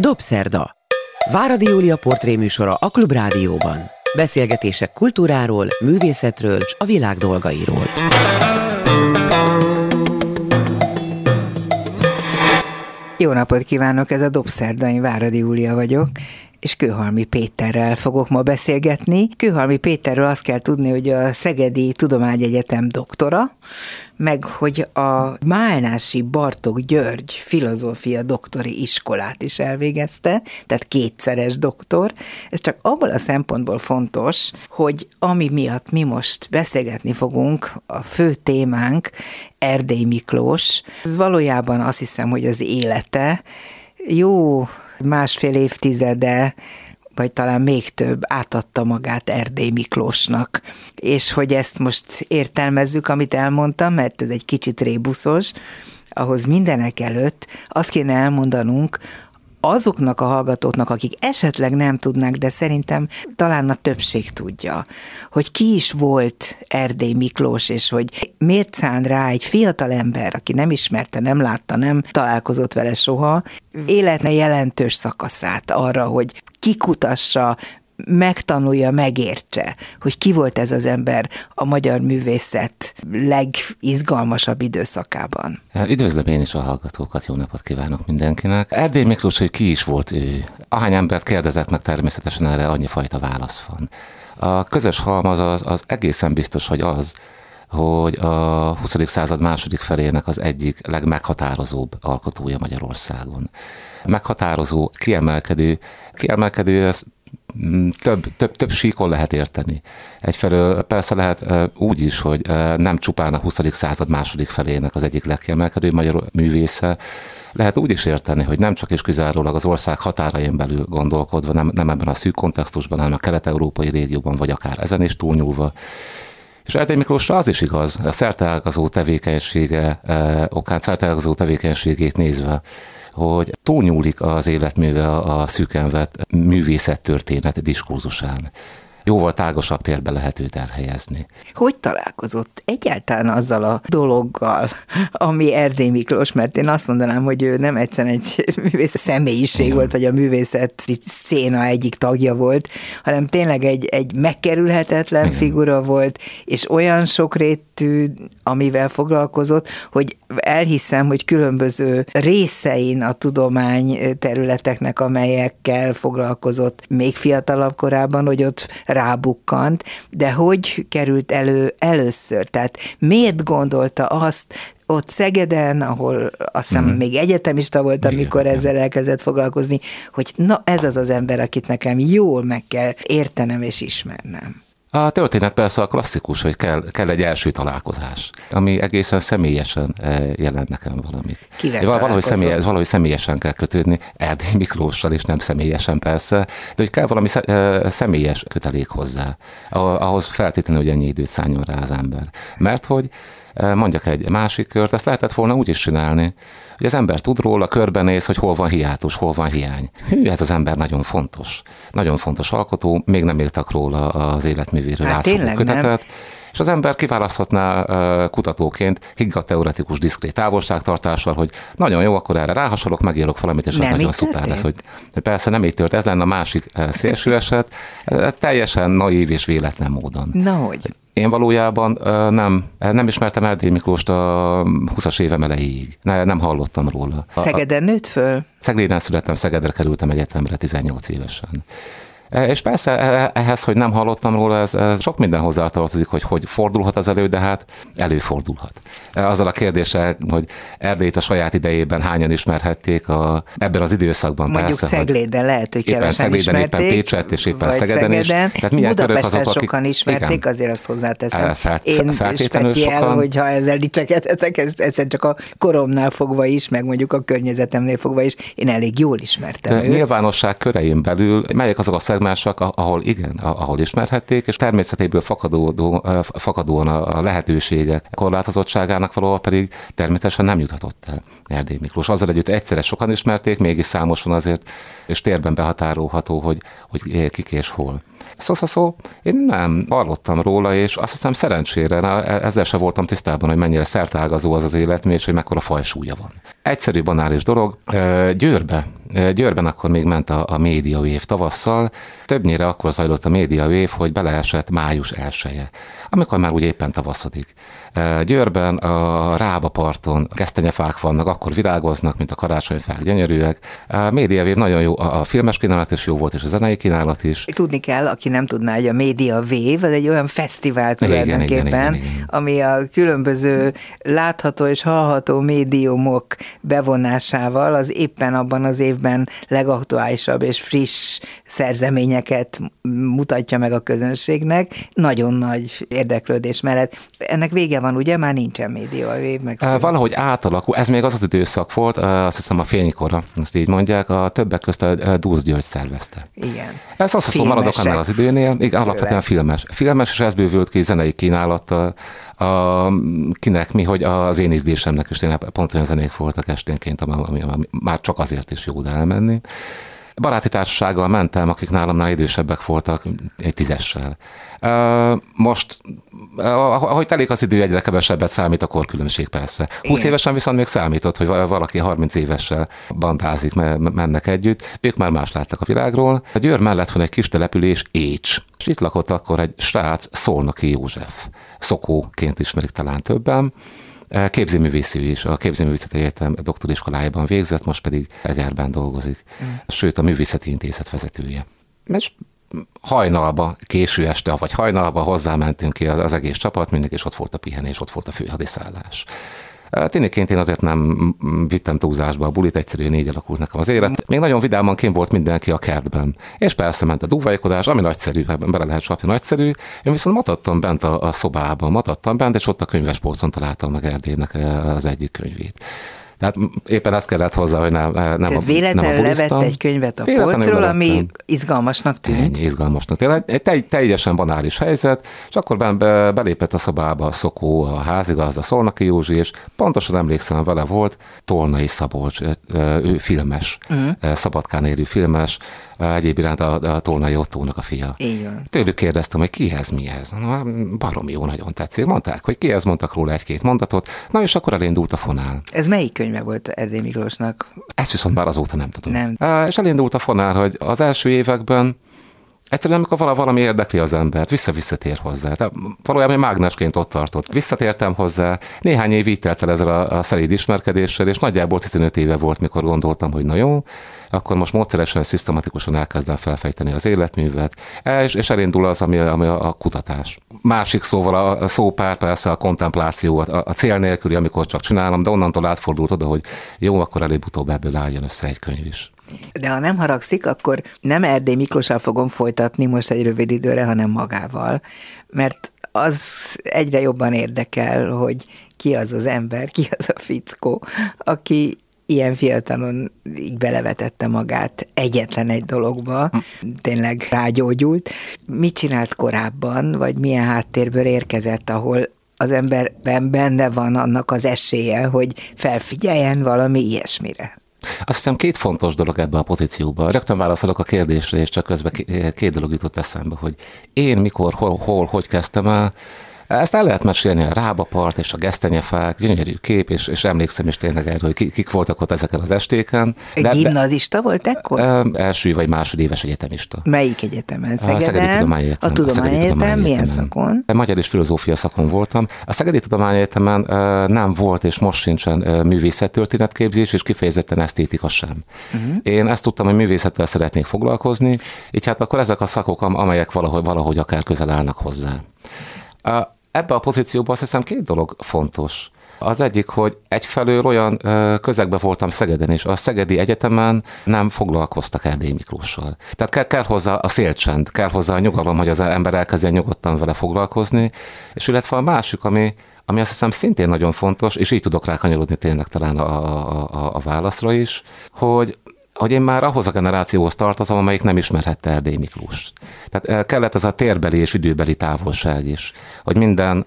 Dobszerda. Váradi Júlia portréműsora a Klubrádióban. Beszélgetések kultúráról, művészetről és a világ dolgairól. Jó napot kívánok, ez a Dobszerdai Váradi Júlia vagyok, és Kőhalmi Péterrel fogok ma beszélgetni. Kőhalmi Péterről azt kell tudni, hogy a Szegedi Tudományegyetem doktora, meg hogy a Málnási Bartok György filozófia doktori iskolát is elvégezte, tehát kétszeres doktor. Ez csak abból a szempontból fontos, hogy ami miatt mi most beszélgetni fogunk, a fő témánk Erdély Miklós. Ez valójában azt hiszem, hogy az élete jó másfél évtizede vagy talán még több átadta magát Erdély Miklósnak. És hogy ezt most értelmezzük, amit elmondtam, mert ez egy kicsit rébuszos, ahhoz mindenek előtt azt kéne elmondanunk, azoknak a hallgatóknak, akik esetleg nem tudnak, de szerintem talán a többség tudja, hogy ki is volt Erdély Miklós, és hogy miért szán rá egy fiatal ember, aki nem ismerte, nem látta, nem találkozott vele soha, életne jelentős szakaszát arra, hogy kikutassa, megtanulja, megértse, hogy ki volt ez az ember a magyar művészet legizgalmasabb időszakában. Üdvözlöm én is a hallgatókat, jó napot kívánok mindenkinek. Erdély Miklós, hogy ki is volt ő? Ahány embert kérdezek meg, természetesen erre annyi fajta válasz van. A közös halmaz az, az egészen biztos, hogy az, hogy a 20. század második felének az egyik legmeghatározóbb alkotója Magyarországon. Meghatározó, kiemelkedő, kiemelkedő, ez több, több, több síkon lehet érteni. Egyfelől persze lehet úgy is, hogy nem csupán a 20. század második felének az egyik legkiemelkedő magyar művésze, lehet úgy is érteni, hogy nem csak és kizárólag az ország határain belül gondolkodva, nem, nem ebben a szűk kontextusban, hanem a kelet-európai régióban, vagy akár ezen is túlnyúlva. És Erdély Miklósra az is igaz, a szerteágazó tevékenysége okán, szerteágazó tevékenységét nézve, hogy túlnyúlik az életműve a szűken vett művészettörténet diskurzusán jóval tágasabb térbe lehet őt elhelyezni. Hogy találkozott egyáltalán azzal a dologgal, ami Erdély Miklós, mert én azt mondanám, hogy ő nem egyszerűen egy művész személyiség Igen. volt, vagy a művészet széna egyik tagja volt, hanem tényleg egy, egy megkerülhetetlen Igen. figura volt, és olyan sokrétű, amivel foglalkozott, hogy elhiszem, hogy különböző részein a tudomány területeknek, amelyekkel foglalkozott még fiatalabb korában, hogy ott rábukkant, de hogy került elő először? Tehát miért gondolta azt, ott Szegeden, ahol azt hiszem mm. még egyetemista volt, amikor igen, ezzel elkezdett foglalkozni, hogy na ez az az ember, akit nekem jól meg kell értenem és ismernem. A történet persze a klasszikus, hogy kell, kell egy első találkozás, ami egészen személyesen eh, jelent nekem valamit. Kivel valahogy, személyes, valahogy személyesen kell kötődni, Erdély Miklóssal is nem személyesen persze, de hogy kell valami eh, személyes kötelék hozzá. Ahhoz feltétlenül, hogy ennyi időt szálljon rá az ember. Mert hogy mondjak egy másik kört, ezt lehetett volna úgy is csinálni, hogy az ember tud róla, körbenéz, hogy hol van hiátus, hol van hiány. Hű, ez az ember nagyon fontos. Nagyon fontos alkotó, még nem írtak róla az életművéről hát átfogó kötetet. Nem? és az ember kiválaszthatná kutatóként higgadt teoretikus diszkrét távolságtartással, hogy nagyon jó, akkor erre ráhasalok, megélok valamit, és az nagyon szuper lesz. Hogy, persze nem így tört, ez lenne a másik szélső eset, teljesen naív és véletlen módon. Na hogy? Én valójában nem, nem ismertem Erdély Miklóst a 20-as évem elejéig. Ne, nem hallottam róla. Szegeden nőtt föl? Szegeden születtem, Szegedre kerültem egyetemre 18 évesen. E, és persze e, e, ehhez, hogy nem hallottam róla, ez, ez sok minden hozzátartozik, hogy hogy fordulhat az elő, de hát előfordulhat. Azzal a kérdéssel, hogy Erdélyt a saját idejében hányan ismerhették a, ebben az időszakban. Mondjuk persze, Cegléden lehet, hogy éppen Cegléden, ismerték, éppen Pécset és éppen Szegeden, Szegeden is. Tehát Budapesten azok, sokan akik, ismerték, igen, azért azt hozzáteszem. Fel, Én speciál, sokan, hogyha ezzel dicsekedhetek, ez, ez csak a koromnál fogva is, meg mondjuk a környezetemnél fogva is, én elég jól ismertem őt. Nyilvánosság körein belül, melyek azok a szegmások, ahol igen, ahol ismerhették, és természetéből fakadó, fakadóan a lehetőségek korlátozottságának valahol pedig természetesen nem juthatott el Erdély Miklós. Azzal együtt egyszerre sokan ismerték, mégis számos van azért, és térben behatárolható, hogy, hogy kik és hol. Szó, szó, szó, én nem hallottam róla, és azt hiszem szerencsére, na, e, ezzel sem voltam tisztában, hogy mennyire szertágazó az az életmű, és hogy mekkora fajsúlya van. Egyszerű, banális dolog. Győrbe Győrben akkor még ment a, a média év tavasszal, többnyire akkor zajlott a média év, hogy beleesett május elsője, amikor már úgy éppen tavaszodik. Győrben a Rába parton gesztenyefák vannak, akkor virágoznak, mint a karácsonyfák gyönyörűek. A média év nagyon jó, a filmes kínálat is jó volt, és a zenei kínálat is. Tudni kell, aki nem tudná, hogy a média Wave, az egy olyan fesztivál tulajdonképpen, igen, igen, igen, igen. ami a különböző látható és hallható médiumok bevonásával az éppen abban az évben legaktuálisabb és friss szerzeményeket mutatja meg a közönségnek, nagyon nagy érdeklődés mellett. Ennek vége van, ugye? Már nincsen média év, meg. Valahogy átalakul, ez még az az időszak volt, azt hiszem a fénykora, azt így mondják, a többek közt a Dúz György szervezte. Igen. Ez azt hiszem, maradok annál az időnél, igen, alapvetően filmes. Filmes, és ez bővült ki zenei kínálattal, a, kinek mi, hogy az én ízdésemnek is tényleg pont olyan zenék voltak esténként, ami, ami, ami már csak azért is jó elmenni. Baráti társasággal mentem, akik nálamnál idősebbek voltak, egy tízessel. Most, ahogy telik az idő, egyre kevesebbet számít a korkülönbség persze. 20 Igen. évesen viszont még számított, hogy valaki 30 évessel bandázik, mennek együtt. Ők már más láttak a világról. A Győr mellett van egy kis település, Écs. És itt lakott akkor egy srác, Szolnoki József. Szokóként ismerik talán többen. Képzőművészű is, a Képzőművészeti Egyetem doktoriskolájában végzett, most pedig Egerben dolgozik. Mm. Sőt, a Művészeti Intézet vezetője. És hajnalba, késő este, vagy hajnalba hozzámentünk ki az, az egész csapat, mindig, és ott volt a pihenés, ott volt a főhadiszállás. Tényként én azért nem vittem túlzásba a bulit, egyszerűen így alakult nekem az élet. Még nagyon vidáman kim volt mindenki a kertben. És persze ment a dúvajkodás, ami nagyszerű, bele lehet csapni, nagyszerű. Én viszont matattam bent a, a szobában, matattam bent, és ott a könyvespolcon találtam meg Erdélynek az egyik könyvét. Tehát éppen ezt kellett hozzá, hogy nem, nem Tehát a véletlenül levett egy könyvet a polcról, ami izgalmasnak tűnt. Ennyi, izgalmasnak tűnt. Egy, egy teljesen banális helyzet, és akkor be, be, belépett a szobába a Szokó, a házigazda, Szolnaki Józsi, és pontosan emlékszem, vele volt Tolnai Szabolcs, ő filmes, uh-huh. Szabadkán érő filmes, egyéb iránt a, a Tolnai Ottónak a fia. Így van. Tőlük kérdeztem, hogy kihez mi ez. Na, baromi jó, nagyon tetszik. Mondták, hogy kihez mondtak róla egy-két mondatot, na és akkor elindult a fonál. Ez melyik könyve volt Erdély Miklósnak? Ezt viszont már azóta nem tudom. Nem. És elindult a fonál, hogy az első években Egyszerűen, amikor valami érdekli az embert, vissza-visszatér hozzá. Tehát valójában mágnesként ott tartott. Visszatértem hozzá, néhány év így telt el ezzel a, a szeréd ismerkedéssel, és nagyjából 15 éve volt, mikor gondoltam, hogy na jó, akkor most módszeresen, szisztematikusan elkezdem felfejteni az életművet, és, és elindul az, ami, ami a, kutatás. Másik szóval a, szópár persze a kontempláció, a, a cél nélküli, amikor csak csinálom, de onnantól átfordult oda, hogy jó, akkor előbb-utóbb ebből álljon össze egy könyv is. De ha nem haragszik, akkor nem Erdély Miklóssal fogom folytatni most egy rövid időre, hanem magával, mert az egyre jobban érdekel, hogy ki az az ember, ki az a fickó, aki ilyen fiatalon így belevetette magát egyetlen egy dologba, tényleg rágyógyult. Mit csinált korábban, vagy milyen háttérből érkezett, ahol az emberben benne van annak az esélye, hogy felfigyeljen valami ilyesmire? Azt hiszem két fontos dolog ebbe a pozícióba. Rögtön válaszolok a kérdésre, és csak közben két dolog jutott eszembe, hogy én mikor, hol, hol hogy kezdtem el, ezt el lehet mesélni, a rábapart és a gesztenyefák, gyönyörű kép, és, és emlékszem is tényleg erről, hogy kik voltak ott ezeken az estéken. De, Gimnazista volt ekkor? Első vagy másodéves egyetemista. Melyik egyetemen? Szegeden? A Szegedi Tudományegyetem. A Tudományegyetem milyen szakon? Magyar és filozófia szakon voltam. A Szegedi Tudományegyetemen nem volt, és most sincsen művészettörténetképzés, és kifejezetten esztétika sem. Uh-huh. Én ezt tudtam, hogy művészettel szeretnék foglalkozni, így hát akkor ezek a szakok, amelyek valahogy, valahogy akár közel állnak hozzá. Ebbe a pozícióban azt hiszem két dolog fontos. Az egyik, hogy egyfelől olyan közegben voltam Szegeden, és a Szegedi Egyetemen nem foglalkoztak Erdély Miklóssal. Tehát kell, kell hozzá a szélcsend, kell hozzá a nyugalom, hogy az ember elkezdjen nyugodtan vele foglalkozni, és illetve a másik, ami, ami azt hiszem szintén nagyon fontos, és így tudok rákanyarodni tényleg talán a, a, a, a válaszra is, hogy hogy én már ahhoz a generációhoz tartozom, amelyik nem ismerhette Erdély Miklós. Tehát eh, kellett ez a térbeli és időbeli távolság is, hogy minden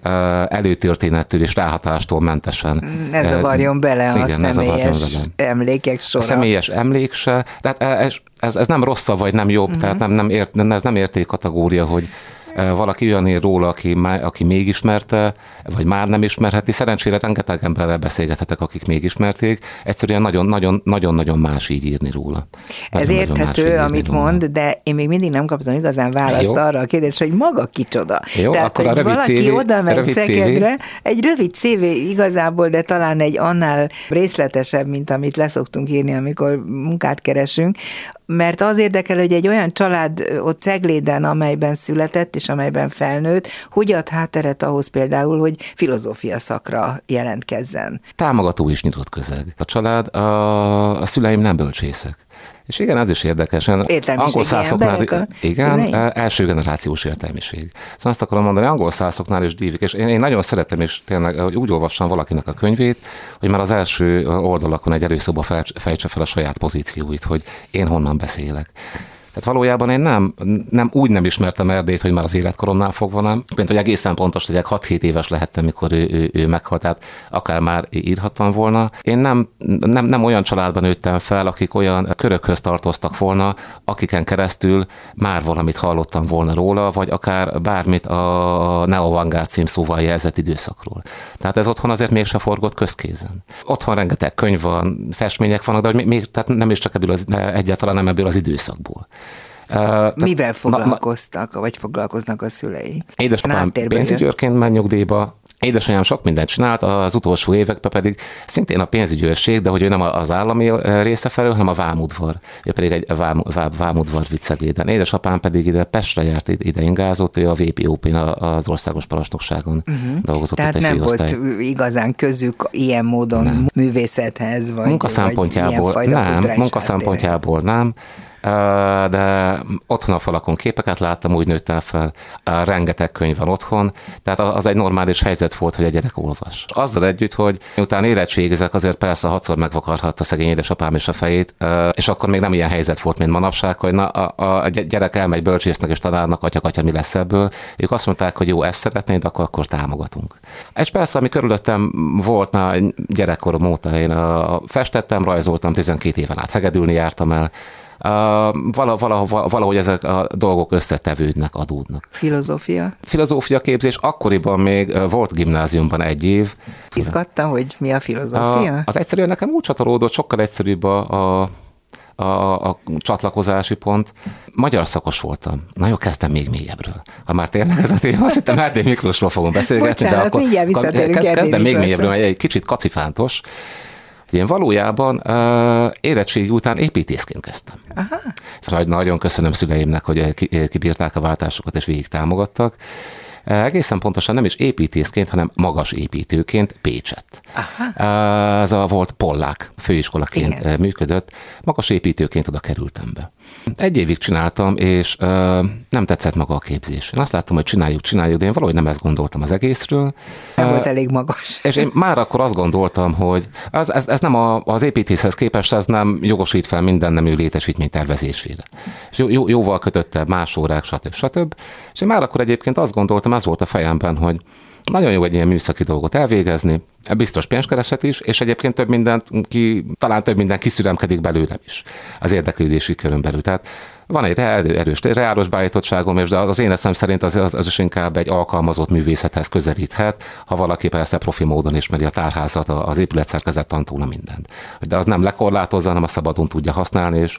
előtörténettől és ráhatástól mentesen. Ne zavarjon bele a igen, személyes bele. emlékek sora. A személyes emlék se, tehát ez, ez, ez nem rosszabb vagy nem jobb, uh-huh. tehát nem, nem ért, ez nem érték kategória, hogy valaki olyan ír róla, aki, aki még ismerte, vagy már nem ismerheti. Szerencsére rengeteg emberrel beszélgethetek, akik még ismerték. Egyszerűen nagyon-nagyon más így írni róla. Nagyon, Ez érthető, amit róla. mond, de én még mindig nem kaptam igazán választ Jó. arra a kérdésre, hogy maga kicsoda. Jó, Tehát, akkor hogy a valaki CV, oda megy Szegedre, egy rövid CV igazából, de talán egy annál részletesebb, mint amit leszoktunk írni, amikor munkát keresünk, mert az érdekel, hogy egy olyan család ott Cegléden, amelyben született és amelyben felnőtt, hogy ad hátteret ahhoz például, hogy filozófia szakra jelentkezzen. Támogató és nyitott közeg. A család, a, a szüleim nem bölcsészek. És igen, ez is érdekes. Angol szászoknál, igen, szüleim? első generációs értelmiség. Szóval azt akarom mondani, angol szászoknál is dívik, és én, én nagyon szeretem, és tényleg, hogy úgy olvassam valakinek a könyvét, hogy már az első oldalakon egy előszoba fejtse fel a saját pozícióit, hogy én honnan beszélek. Tehát valójában én nem, nem úgy nem ismertem Erdélyt, hogy már az életkoromnál fogva nem. Mint hogy egészen pontos legyek, 6-7 éves lehettem, mikor ő, ő, ő meghalt, tehát akár már írhattam volna. Én nem, nem, nem olyan családban nőttem fel, akik olyan körökhöz tartoztak volna, akiken keresztül már valamit hallottam volna róla, vagy akár bármit a Neovangár címszóval jelzett időszakról. Tehát ez otthon azért mégse forgott közkézen. Otthon rengeteg könyv van, festmények vannak, de még, tehát nem is csak ebből az, egyáltalán nem ebből az időszakból. Uh, Mivel foglalkoztak, na, vagy foglalkoznak a szülei? Édesapám pénzügyőrként ment nyugdíjba, Édesanyám sok mindent csinált, az utolsó években pedig szintén a pénzügyőrség, de hogy ő nem az állami része felől, hanem a vámudvar. Ő pedig egy vám, vám, vámudvar viccegléden. Édesapám pedig ide Pestre járt, ide ingázott, ő a VPOP-n az országos parancsnokságon uh-huh. dolgozott. Tehát nem volt igazán közük ilyen módon nem. művészethez, vagy, munka szempontjából, vagy nem, munka szempontjából nem de otthon a falakon képeket láttam, úgy nőttem fel, rengeteg könyv van otthon, tehát az egy normális helyzet volt, hogy a gyerek olvas. Azzal együtt, hogy utána érettségizek, azért persze hatszor megvakarhatta szegény édesapám is a fejét, és akkor még nem ilyen helyzet volt, mint manapság, hogy na, a, a gyerek elmegy bölcsésznek és tanárnak, atya, atya, mi lesz ebből. Ők azt mondták, hogy jó, ezt szeretnéd, akkor, akkor támogatunk. És persze, ami körülöttem volt, na, gyerekkorom óta én festettem, rajzoltam, 12 éven át hegedülni jártam el, valahogy, valahogy ezek a dolgok összetevődnek, adódnak. Filozófia? Filozófia képzés, akkoriban még volt gimnáziumban egy év. Izgatta, hogy mi a filozófia? A, az egyszerűen nekem úgy csatolódott, sokkal egyszerűbb a, a a, a csatlakozási pont. Magyar szakos voltam. Na jó, kezdtem még mélyebbről. Ha már tényleg ez a téma, azt hittem Erdély Miklósról fogunk beszélgetni, Bocsánat, de akkor, akkor kezd, kezdem még mélyebbről, egy kicsit kacifántos. Én valójában uh, érettségi után építészként kezdtem. Aha. Nagyon köszönöm szüleimnek, hogy kibírták a váltásokat és végig támogattak. Egészen pontosan nem is építészként, hanem magas építőként Pécset. Aha. Ez a volt Pollák főiskolaként Igen. működött. Magas építőként oda kerültem be. Egy évig csináltam, és uh, nem tetszett maga a képzés. Én azt láttam, hogy csináljuk, csináljuk, de én valahogy nem ezt gondoltam az egészről. Nem uh, volt elég magas. És én már akkor azt gondoltam, hogy ez, ez, ez nem a, az építészhez képest, ez nem jogosít fel minden nemű létesítmény tervezésére. És jó, jó, jóval kötötte más órák, stb. stb. És én már akkor egyébként azt gondoltam, ez volt a fejemben, hogy nagyon jó egy ilyen műszaki dolgot elvégezni, biztos pénzkereset is, és egyébként több mindent, ki, talán több minden kiszüremkedik belőlem is az érdeklődési körön belül. Tehát van egy erős reálos beállítottságom, és de az én eszem szerint az, az, az is inkább egy alkalmazott művészethez közelíthet, ha valaki persze profi módon ismeri a tárházat, az épületszerkezet tantúna mindent. De az nem lekorlátozza, hanem a szabadon tudja használni, és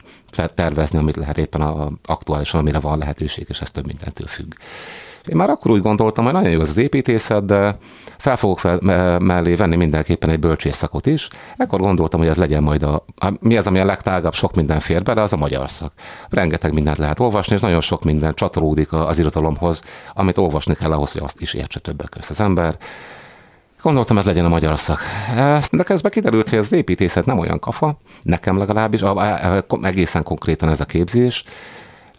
tervezni, amit lehet éppen a, aktuálisan, amire van lehetőség, és ez több mindentől függ. Én már akkor úgy gondoltam, hogy nagyon jó az építészet, de fel fogok fel, mellé venni mindenképpen egy bölcsészakot is. Ekkor gondoltam, hogy ez legyen majd a, a mi az, ami a legtágabb, sok minden fér bele, az a magyar szak. Rengeteg mindent lehet olvasni, és nagyon sok minden csatolódik az irodalomhoz, amit olvasni kell ahhoz, hogy azt is értse többek között az ember. Gondoltam, ez legyen a magyar szak. De közben kiderült, hogy az építészet nem olyan kafa, nekem legalábbis, egészen konkrétan ez a képzés,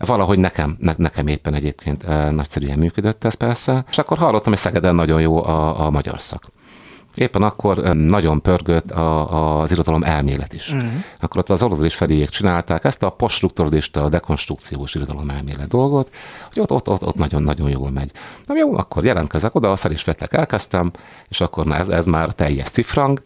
Valahogy nekem, ne, nekem éppen egyébként nagyszerűen működött ez persze, és akkor hallottam, hogy Szegeden nagyon jó a, a magyar szak. Éppen akkor nagyon pörgött a, az irodalom elmélet is. Uh-huh. Akkor ott az Olodor és Feriék csinálták ezt a poststrukturalista, dekonstrukciós irodalom elmélet dolgot, hogy ott, ott, ott, ott nagyon-nagyon jól megy. Na jó, akkor jelentkezek oda, fel is vettek, elkezdtem, és akkor ez, ez már teljes cifrang,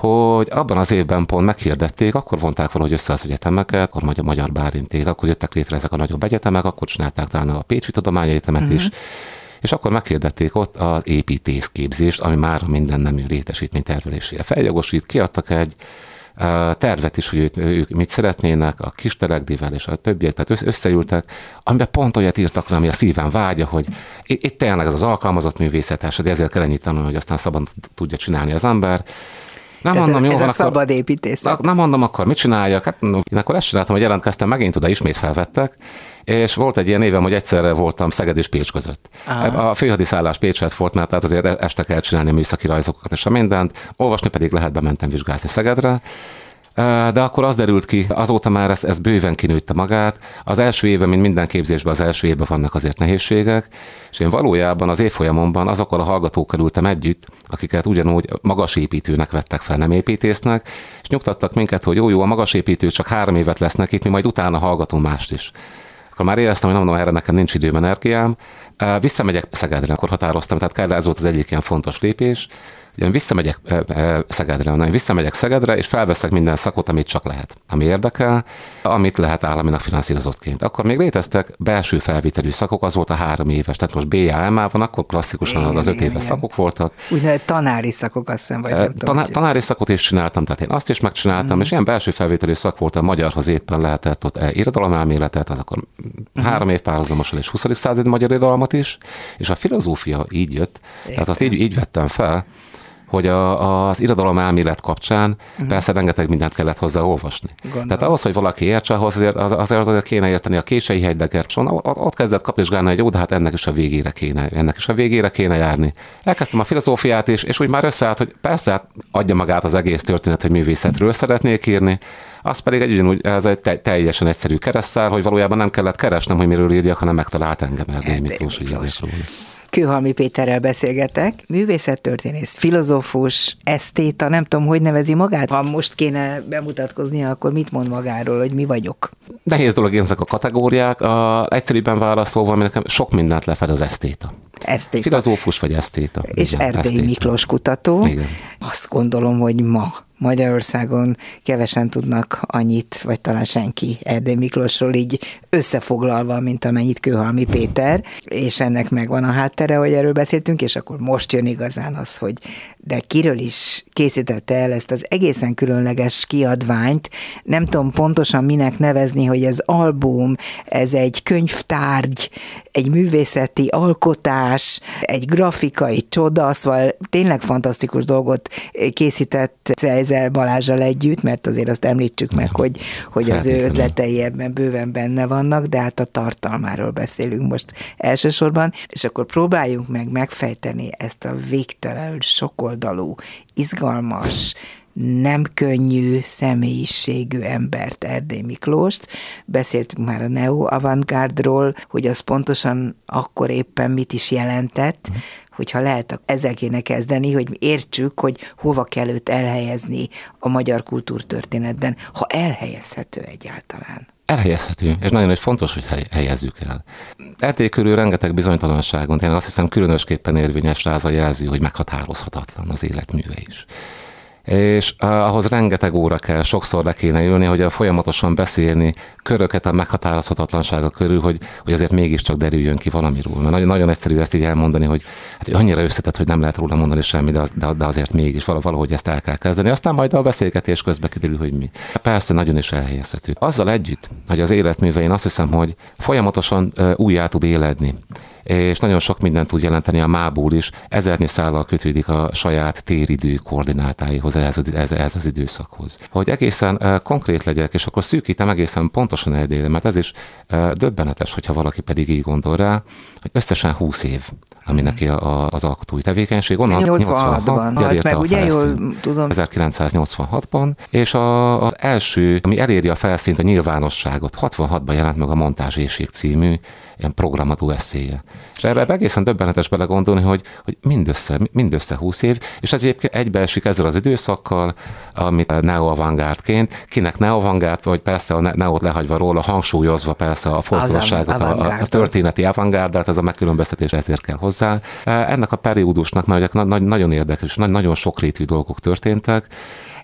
hogy abban az évben pont meghirdették, akkor vonták valahogy össze az egyetemeket, akkor magyar, magyar bárinték, akkor jöttek létre ezek a nagyobb egyetemek, akkor csinálták talán a Pécsi Tudományegyetemet uh-huh. is, és akkor meghirdették ott az építészképzést, ami már a minden nemű létesítmény tervelésére feljogosít, kiadtak egy tervet is, hogy ők mit szeretnének, a kis telegdivel és a többiek, tehát összeültek, amiben pont olyat írtak, ami a szívem vágya, hogy itt tényleg ez az alkalmazott művészetes, hogy ezért kell ennyit tanulni, hogy aztán szabad tudja csinálni az ember. Nem Tehát mondom, ez, jó, ez van, a szabad építészet. Nem mondom, akkor mit csináljak? Hát én akkor ezt csináltam, hogy jelentkeztem, megint oda ismét felvettek, és volt egy ilyen évem, hogy egyszerre voltam Szeged és Pécs között. Aha. A főhadiszállás Pécset volt, mert tehát azért este kell csinálni műszaki rajzokat és a mindent, olvasni pedig lehet, bementem vizsgálni Szegedre, de akkor az derült ki, azóta már ez, ez bőven kinőtte magát. Az első éve, mint minden képzésben, az első évben vannak azért nehézségek, és én valójában az évfolyamomban azokkal a hallgatókkal ültem együtt, akiket ugyanúgy magasépítőnek vettek fel, nem építésznek, és nyugtattak minket, hogy jó-jó, a magasépítő csak három évet lesznek itt, mi majd utána hallgatunk mást is akkor már éreztem, hogy nem mondom, erre nekem nincs időm, energiám. Visszamegyek Szegedre, akkor határoztam, tehát kell, ez volt az egyik ilyen fontos lépés, én visszamegyek Szegedre, onnan visszamegyek Szegedre, és felveszek minden szakot, amit csak lehet, ami érdekel, amit lehet államinak finanszírozottként. Akkor még léteztek belső felvételű szakok, az volt a három éves, tehát most BAMA van, akkor klasszikusan az az öt éves szakok voltak. Úgynevezett tanári szakok, azt hiszem, vagy nem tudom. Tanári szakot is csináltam, tehát én azt is megcsináltam, mm. és ilyen belső felvételű szak volt a magyarhoz éppen lehetett ott irodalomelméletet, az akkor mm. három év párhuzamosan és 20. század magyar irodalmat is, és a filozófia így jött, Értem. tehát azt így, így vettem fel, hogy a, az irodalom elmélet kapcsán uh-huh. persze rengeteg mindent kellett hozzá olvasni. Gondolom. Tehát ahhoz, hogy valaki értse, ahhoz azért, az, azért, azért kéne érteni a kései hegydegert, ott, ott kezdett kapizsgálni, hogy jó, de hát ennek is a végére kéne, ennek is a végére kéne járni. Elkezdtem a filozófiát is, és úgy már összeállt, hogy persze hát adja magát az egész történet, hogy művészetről szeretnék írni, az pedig egy ugyanúgy, ez egy te, teljesen egyszerű keresztszár, hogy valójában nem kellett keresnem, hogy miről írjak, hanem megtalált engem Erdély Miklós, Miklós. Kőhalmi Péterrel beszélgetek, művészettörténész, filozófus, esztéta, nem tudom, hogy nevezi magát. Ha most kéne bemutatkoznia, akkor mit mond magáról, hogy mi vagyok? Nehéz dolog ezek a kategóriák. A, egyszerűbben válaszolva, ami nekem sok mindent lefed az esztéta. Esztéta. Filozófus vagy esztéta. És Igen, Erdély esztéta. Miklós kutató. Igen. Azt gondolom, hogy ma Magyarországon kevesen tudnak annyit, vagy talán senki Erdély Miklósról így összefoglalva, mint amennyit Kőhalmi Péter, és ennek megvan a háttere, hogy erről beszéltünk, és akkor most jön igazán az, hogy de kiről is készítette el ezt az egészen különleges kiadványt, nem tudom pontosan minek nevezni, hogy ez album, ez egy könyvtárgy, egy művészeti alkotás, egy grafikai csoda, szóval tényleg fantasztikus dolgot készített Cejzel Balázsal együtt, mert azért azt említsük meg, hogy, hogy az ő ötletei ebben bőven benne vannak, de hát a tartalmáról beszélünk most elsősorban, és akkor próbáljunk meg megfejteni ezt a végtelenül sokoldalú, izgalmas, nem könnyű személyiségű embert, Erdély Miklóst. Beszéltünk már a neo avantgárdról, hogy az pontosan akkor éppen mit is jelentett, hogyha lehet, ezzel kéne kezdeni, hogy értsük, hogy hova kell őt elhelyezni a magyar kultúrtörténetben, ha elhelyezhető egyáltalán elhelyezhető, és nagyon is fontos, hogy helyezzük el. Erdély körül rengeteg bizonytalanságon, én azt hiszem különösképpen érvényes rá az a jelző, hogy meghatározhatatlan az életműve is és ahhoz rengeteg óra kell, sokszor le kéne ülni, hogy folyamatosan beszélni köröket a meghatározhatatlansága körül, hogy, hogy azért mégiscsak derüljön ki valamiről. Mert nagyon, nagyon egyszerű ezt így elmondani, hogy hát annyira összetett, hogy nem lehet róla mondani semmi, de, az, de, de azért mégis valahogy ezt el kell kezdeni. Aztán majd a beszélgetés közben kiderül, hogy mi. Persze nagyon is elhelyezhető. Azzal együtt, hogy az életműve, én azt hiszem, hogy folyamatosan újjá tud éledni és nagyon sok mindent tud jelenteni a mából is. Ezernyi szállal kötődik a saját téridő koordinátáihoz, ehhez, ehhez az időszakhoz. Hogy egészen konkrét legyek, és akkor szűkítem egészen pontosan eldére, mert ez is döbbenetes, hogyha valaki pedig így gondol rá, hogy összesen 20 év ami neki a, az alkotói tevékenység. Onnan 86-ban halt meg, ugye jól tudom. 1986-ban, és a, az első, ami eléri a felszínt, a nyilvánosságot, 66-ban jelent meg a Montázséség című ilyen programadó eszéje. És ebbe egészen döbbenetes belegondolni, hogy, hogy mindössze, mindössze 20 év, és ez egyébként egybeesik ezzel az időszakkal, amit neo-avantgárdként, kinek neo-avantgárd, vagy persze a neót lehagyva róla, hangsúlyozva persze a folklorságot, a, a, a történeti avantgárdát, ez a megkülönböztetés ezért kell hozzá. Ennek a periódusnak, mert nagyon érdekes, nagyon sokrétű dolgok történtek,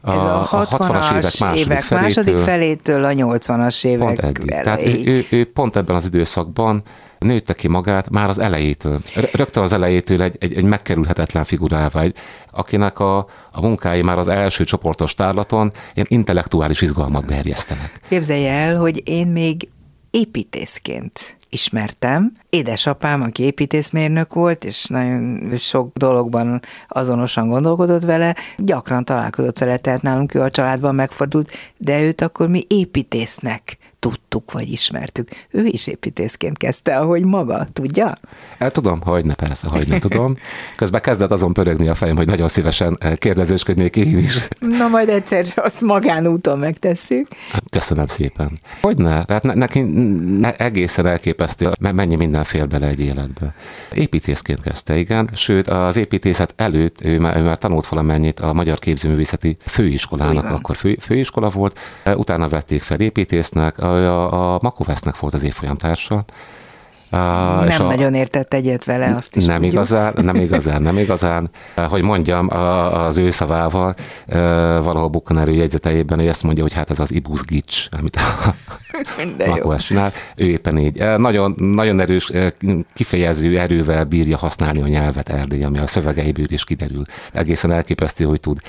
A, Ez a 60-as, 60-as évek második, évek felétől, második felétől a 80-as évek pont Tehát ő, ő, ő pont ebben az időszakban nőtte ki magát már az elejétől. Rögtön az elejétől egy, egy, egy megkerülhetetlen figurává, egy, akinek a, a munkái már az első csoportos tárlaton ilyen intellektuális izgalmat gerjesztenek. Képzelje el, hogy én még építészként ismertem. Édesapám, aki építészmérnök volt, és nagyon sok dologban azonosan gondolkodott vele, gyakran találkozott vele, tehát nálunk ő a családban megfordult, de őt akkor mi építésznek tudtuk, vagy ismertük. Ő is építészként kezdte, ahogy maga, tudja? El tudom, hogy ne, persze, hogy ne tudom. Közben kezdett azon pörögni a fejem, hogy nagyon szívesen eh, kérdezősködnék én is. Na majd egyszer azt magánúton megtesszük. Köszönöm szépen. Hogy ne? Hát ne, neki ne, egészen elképesztő, mennyi minden fér bele egy életbe. Építészként kezdte, igen. Sőt, az építészet előtt ő már, ő már tanult valamennyit a Magyar Képzőművészeti Főiskolának, akkor fő, főiskola volt. Utána vették fel építésznek, a, a Makovesznek volt az évfolyam társa, Uh, nem a, nagyon értett egyet vele, azt is Nem tudjuk. igazán, nem igazán, nem igazán. Hogy mondjam, az ő szavával valahol bukkan jegyzeteiben, ő ezt mondja, hogy hát ez az Ibus Gics, amit Makovesz csinál. Ő éppen így. Nagyon, nagyon erős, kifejező erővel bírja használni a nyelvet Erdély, ami a szövegeiből is kiderül. Egészen elképesztő, hogy tud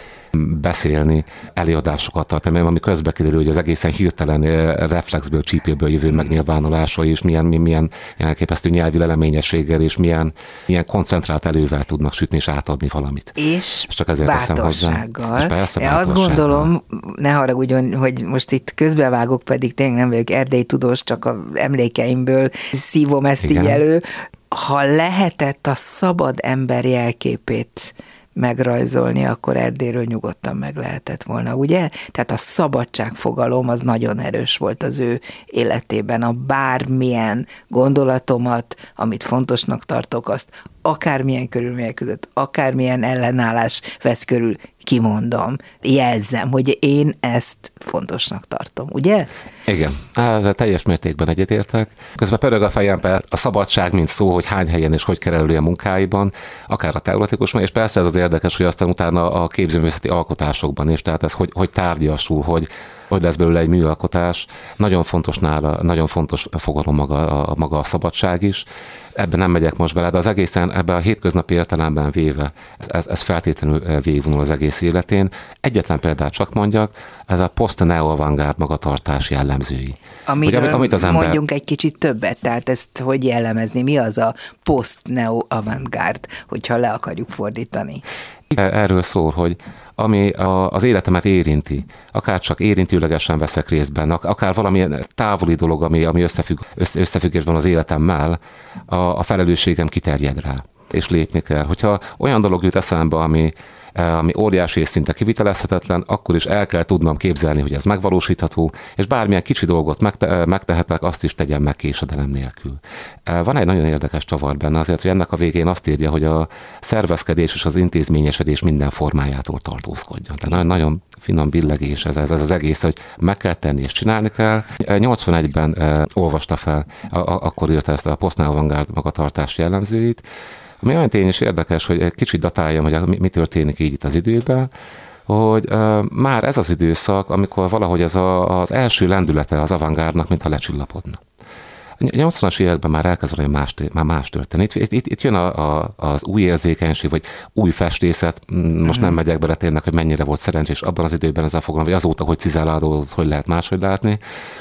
beszélni, előadásokat tartani, ami közbe kiderül, hogy az egészen hirtelen reflexből, csípőből jövő megnyilvánulása, és milyen, milyen elképesztő nyelvi leleményességgel, és milyen, milyen koncentrált elővel tudnak sütni és átadni valamit. És, és csak ezért bátorsággal. És persze, Én azt gondolom, ne haragudjon, hogy most itt közbevágok, pedig tényleg nem vagyok erdély tudós, csak a emlékeimből szívom ezt Igen. így elő. Ha lehetett a szabad ember jelképét megrajzolni, akkor Erdélyről nyugodtan meg lehetett volna, ugye? Tehát a szabadságfogalom az nagyon erős volt az ő életében. A bármilyen gondolatomat, amit fontosnak tartok, azt akármilyen körülmények között, akármilyen ellenállás vesz körül, kimondom, jelzem, hogy én ezt fontosnak tartom, ugye? Igen, ezzel teljes mértékben egyetértek. Közben pörög a fejembe a szabadság, mint szó, hogy hány helyen és hogy kerülő a munkáiban, akár a teoretikus, és persze ez az érdekes, hogy aztán utána a képzőművészeti alkotásokban is, tehát ez hogy, hogy tárgyasul, hogy, hogy lesz belőle egy műalkotás. Nagyon fontos nála, nagyon fontos fogalom maga a, maga a szabadság is. Ebben nem megyek most bele, de az egészen ebben a hétköznapi értelemben véve, ez, ez, ez feltétlenül végigvonul az egész életén. Egyetlen példát csak mondjak, ez a post-neo-avantgárd magatartás jellemzői. Amiről Ugye, amit az ember... mondjunk egy kicsit többet, tehát ezt hogy jellemezni, mi az a post-neo-avantgárd, hogyha le akarjuk fordítani? Erről szól, hogy ami a, az életemet érinti, akár csak érintőlegesen veszek részt benne, akár valamilyen távoli dolog, ami, ami összefügg, össze, összefüggésben az életemmel, a, a felelősségem kiterjed rá és lépni kell. Hogyha olyan dolog jut eszembe, ami, ami óriási és szinte kivitelezhetetlen, akkor is el kell tudnom képzelni, hogy ez megvalósítható, és bármilyen kicsi dolgot megte- eh, megtehetek, azt is tegyem meg késedelem nélkül. Eh, van egy nagyon érdekes csavar benne azért, hogy ennek a végén azt írja, hogy a szervezkedés és az intézményesedés minden formájától tartózkodjon. Tehát nagyon finom billegés ez, ez, ez az egész, hogy meg kell tenni és csinálni kell. 81-ben olvasta fel, a, a, akkor írta ezt a Postnál Avantgárd magatartás jellemzőit, ami olyan tény is érdekes, hogy egy kicsit datáljam, hogy mi történik így itt az időben, hogy uh, már ez az időszak, amikor valahogy ez a, az első lendülete az avantgárdnak, mintha lecsillapodna. 80-as években már elkezd valami más, már más történni. Itt, itt, itt jön a, a, az új érzékenység, vagy új festészet, mm, most nem mhm. megyek bele tényleg, hogy mennyire volt szerencsés abban az időben ez a fogalom, vagy azóta, hogy cizelládódott, hogy lehet máshogy látni.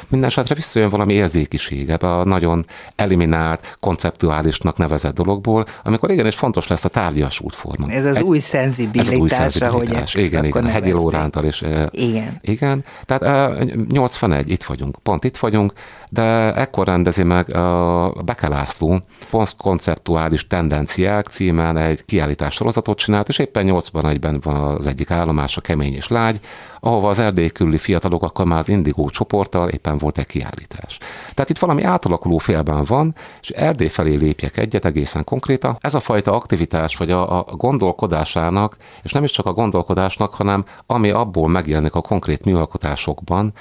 Minden esetre visszajön valami érzékiség ebbe a nagyon eliminált, konceptuálisnak nevezett dologból, amikor igenis fontos lesz a tárgyas útforma. Ez az Egy, új szenzibilitás, ez az új szenzibilitás. ahogy Igen, igen, Hegyi Lórántal is. Igen. Igen. Tehát 81, itt vagyunk, pont itt vagyunk, de ekkor rendezi meg a Beke László posztkonceptuális tendenciák címen egy kiállítás sorozatot csinált, és éppen 81-ben van az egyik állomás, a Kemény és Lágy, ahova az erdély körüli fiatalok akkor már az Indigó csoporttal éppen volt egy kiállítás. Tehát itt valami átalakuló félben van, és Erdély felé lépjek egyet egészen konkrétan. Ez a fajta aktivitás, vagy a, a gondolkodásának, és nem is csak a gondolkodásnak, hanem ami abból megjelenik a konkrét műalkotásokban,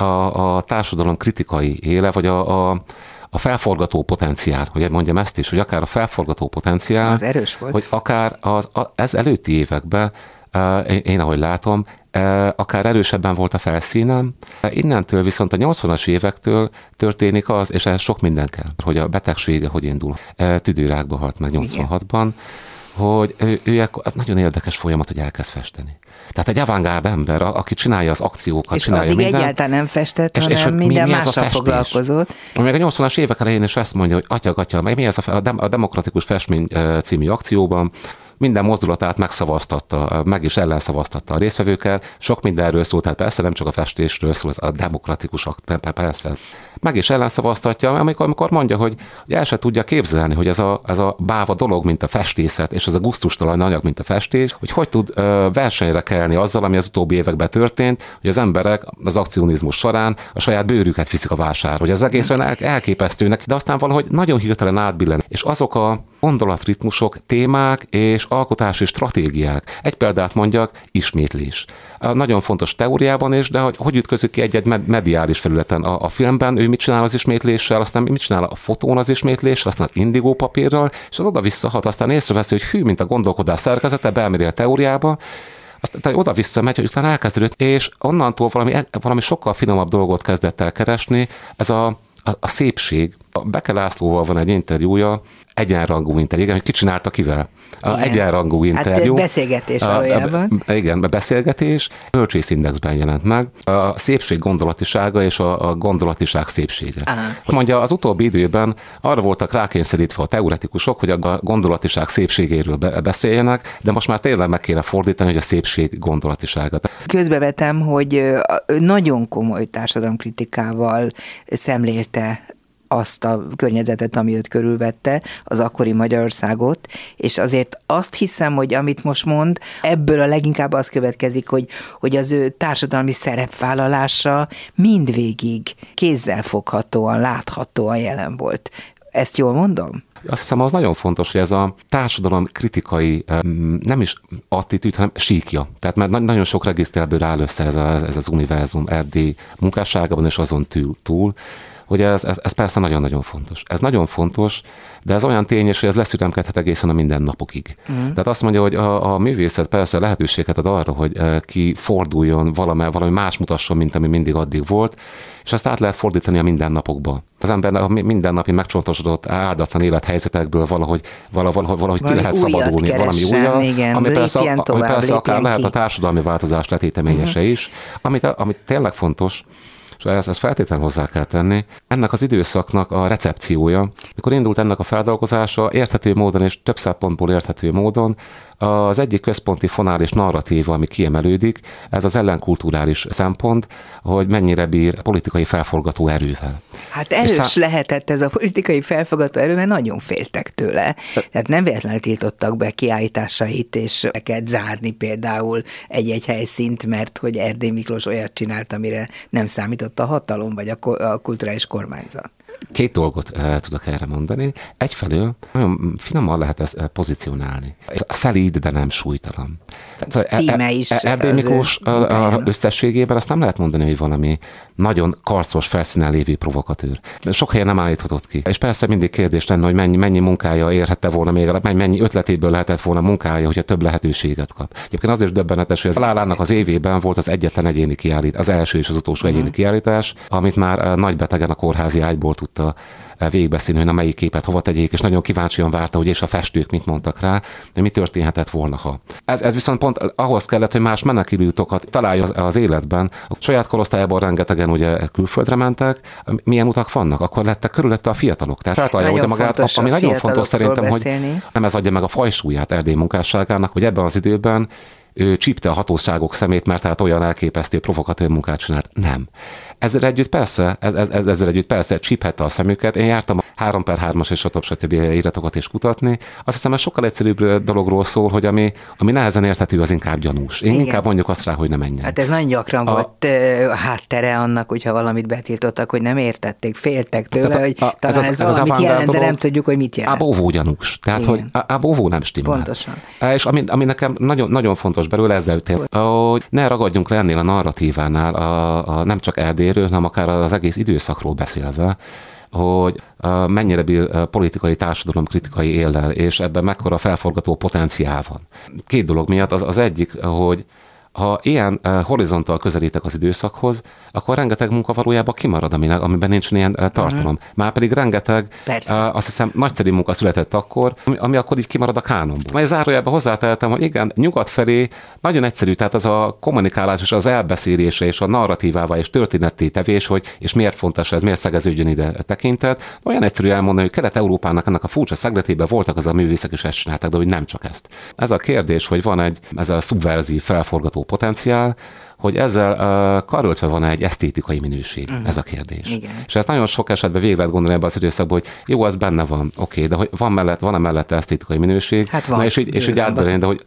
a, a társadalom kritikai éle, vagy a, a a felforgató potenciál, hogy mondjam ezt is, hogy akár a felforgató potenciál, az erős volt. hogy akár az, a, ez előtti években én, én ahogy látom, akár erősebben volt a felszínem. Innentől viszont a 80-as évektől történik az, és ez sok minden kell, hogy a betegsége hogy indul. Tüdőrákba halt meg 86-ban, hogy ő, ő az nagyon érdekes folyamat, hogy elkezd festeni. Tehát egy avantgárd ember, aki csinálja az akciókat, és csinálja addig mindent. egyáltalán nem festett, és, hanem és minden mi, mi mással foglalkozott. Még a 80-as évek elején is ezt mondja, hogy atya, atya, mi ez a, a Demokratikus Festmény című akcióban, minden mozdulatát megszavaztatta, meg is ellenszavaztatta a részvevőkkel. Sok mindenről szólt, tehát persze nem csak a festésről szól, a demokratikus akt, persze. Meg is ellenszavaztatja, amikor, amikor mondja, hogy, hogy el se tudja képzelni, hogy ez a, ez a báva dolog, mint a festészet, és ez a guztustalan anyag, mint a festés, hogy hogy tud ö, versenyre kelni azzal, ami az utóbbi években történt, hogy az emberek az akcionizmus során a saját bőrüket viszik a vásár, hogy az egész olyan el, elképesztőnek, de aztán valahogy nagyon hirtelen átbillen. És azok a gondolatritmusok, témák és alkotási stratégiák. Egy példát mondjak, ismétlés. Nagyon fontos teóriában is, de hogy, hogy ütközik ki egy-egy mediális felületen. A, a filmben ő mit csinál az ismétléssel, aztán mit csinál a fotón az ismétléssel, aztán az indigó papírral, és az oda visszahat, aztán észreveszi, hogy hű, mint a gondolkodás szerkezete, beemeli a teóriába, aztán oda visszamegy, hogy utána elkezdődött, és onnantól valami, valami sokkal finomabb dolgot kezdett el keresni, ez a, a, a szépség. A Beke Lászlóval van egy interjúja, egyenrangú interjú, igen, hogy ki csinálta kivel. A igen. egyenrangú hát, interjú. Hát beszélgetés valójában. A, a, igen, beszélgetés. Indexben jelent meg. A szépség gondolatisága és a, a gondolatiság szépsége. Aha. Mondja, az utóbbi időben arra voltak rákényszerítve a teoretikusok, hogy a gondolatiság szépségéről be, beszéljenek, de most már tényleg meg kéne fordítani, hogy a szépség gondolatisága. Közbevetem, hogy nagyon komoly társadalomkritikával szemlélte azt a környezetet, ami őt körülvette, az akkori Magyarországot, és azért azt hiszem, hogy amit most mond, ebből a leginkább az következik, hogy, hogy az ő társadalmi szerepvállalása mindvégig kézzelfoghatóan, láthatóan jelen volt. Ezt jól mondom? Azt hiszem, az nagyon fontos, hogy ez a társadalom kritikai, nem is attitűd, hanem síkja. Tehát mert nagyon sok regiszterből áll össze ez, a, ez az univerzum Erdély munkásságában, és azon túl. Hogy ez, ez, ez persze nagyon-nagyon fontos. Ez nagyon fontos, de ez olyan tényes, hogy ez leszüremkedhet egészen a mindennapokig. Mm. Tehát azt mondja, hogy a, a művészet persze lehetőséget ad arra, hogy eh, ki forduljon valami, valami más mutasson, mint ami mindig addig volt, és ezt át lehet fordítani a mindennapokba. Az ember a mindennapi megcsontosodott áldatlan élethelyzetekből valahogy, valahogy, valahogy ki lehet szabadulni, valami újat, igen, ami persze, tovább, ami persze akár lehet a társadalmi változás letéteményese uh-huh. is, amit, amit tényleg fontos, és ezt, ezt feltétlenül hozzá kell tenni. Ennek az időszaknak a recepciója, mikor indult ennek a feldolgozása, érthető módon és több szempontból érthető módon, az egyik központi fonális narratíva, ami kiemelődik, ez az ellenkulturális szempont, hogy mennyire bír politikai felforgató erővel. Hát erős szá- lehetett ez a politikai felforgató erő, mert nagyon féltek tőle. Tehát nem véletlenül tiltottak be kiállításait, és kell zárni például egy-egy helyszínt, mert hogy Erdély Miklós olyat csinált, amire nem számított a hatalom, vagy a kulturális kormányzat. Két dolgot uh, tudok erre mondani. Egyfelől nagyon finoman lehet ezt uh, pozícionálni. Szelíd, de nem súlytalan. Tehát, címe is. Erdély Miklós összességében azt nem lehet mondani, hogy valami nagyon karcos felszínen lévő provokatőr. Sok helyen nem állíthatott ki. És persze mindig kérdés lenne, hogy mennyi, mennyi munkája érhette volna még, mennyi ötletéből lehetett volna munkája, hogyha több lehetőséget kap. Egyébként az is döbbenetes, hogy az Lálának az évében volt az egyetlen egyéni kiállítás, az első és az utolsó uh-huh. egyéni kiállítás, amit már nagy betegen a kórházi ágyból tudta végigbeszélni, hogy na melyik képet hova tegyék, és nagyon kíváncsian várta, hogy és a festők mit mondtak rá, de mi történhetett volna, ha. Ez, ez viszont pont ahhoz kellett, hogy más menekülőtokat találja az, az életben. A saját korosztályában rengetegen ugye külföldre mentek, milyen utak vannak, akkor lettek körülötte a fiatalok. Tehát feltalálja ugye magát, ami nagyon fontos szerintem, beszélni. hogy nem ez adja meg a fajsúlyát Erdély munkásságának, hogy ebben az időben ő csípte a hatóságok szemét, mert tehát olyan elképesztő provokatőr munkát csinált. Nem. Ezzel együtt persze, ez, ez, ezzel együtt persze csíphette a szemüket. Én jártam a 3 per 3-as és stb. stb. iratokat is kutatni. Azt hiszem, ez sokkal egyszerűbb dologról szól, hogy ami, ami nehezen érthető, az inkább gyanús. Én Igen. inkább mondjuk azt rá, hogy nem menjen. Hát ez nagyon gyakran a, volt a háttere annak, hogyha valamit betiltottak, hogy nem értették, féltek tőle, tehát a, hogy a, talán ez, az, ez, ez valamit jelent, de nem tudjuk, hogy mit jelent. Ábóvó gyanús. Tehát, Igen. hogy ábóvó nem stimmel. Pontosan. És ami, ami nekem nagyon, nagyon fontos belőle, ezzel hogy ne ragadjunk le ennél a narratívánál, a, a, nem csak Erdélyről, hanem akár az egész időszakról beszélve, hogy mennyire bír politikai társadalom kritikai éllel, és ebben mekkora felforgató potenciál van. Két dolog miatt az, az egyik, hogy ha ilyen uh, horizontal közelítek az időszakhoz, akkor rengeteg munka valójában kimarad, aminek, amiben nincs ilyen uh, tartalom. Uh-huh. Már pedig rengeteg, uh, azt hiszem, nagyszerű munka született akkor, ami, ami akkor így kimarad a kánonból. Majd zárójában hozzátehetem, hogy igen, nyugat felé nagyon egyszerű, tehát az a kommunikálás és az elbeszélése és a narratívával és történeti tevés, hogy és miért fontos ez, miért szegeződjön ide tekintet. Olyan egyszerű elmondani, hogy Kelet-Európának ennek a furcsa szegletében voltak az a művészek is ezt csináltak, de hogy nem csak ezt. Ez a kérdés, hogy van egy ez a szubverzív felforgató potenciál, hogy ezzel uh, karöltve van egy esztétikai minőség, uh-huh. ez a kérdés. Igen. És ezt nagyon sok esetben végig lehet gondolni ebben az időszakban, hogy jó, az benne van, oké, okay, de hogy van, mellett, van-e mellette esztétikai minőség? Hát van. Na, és így, és így átbelén, de hogy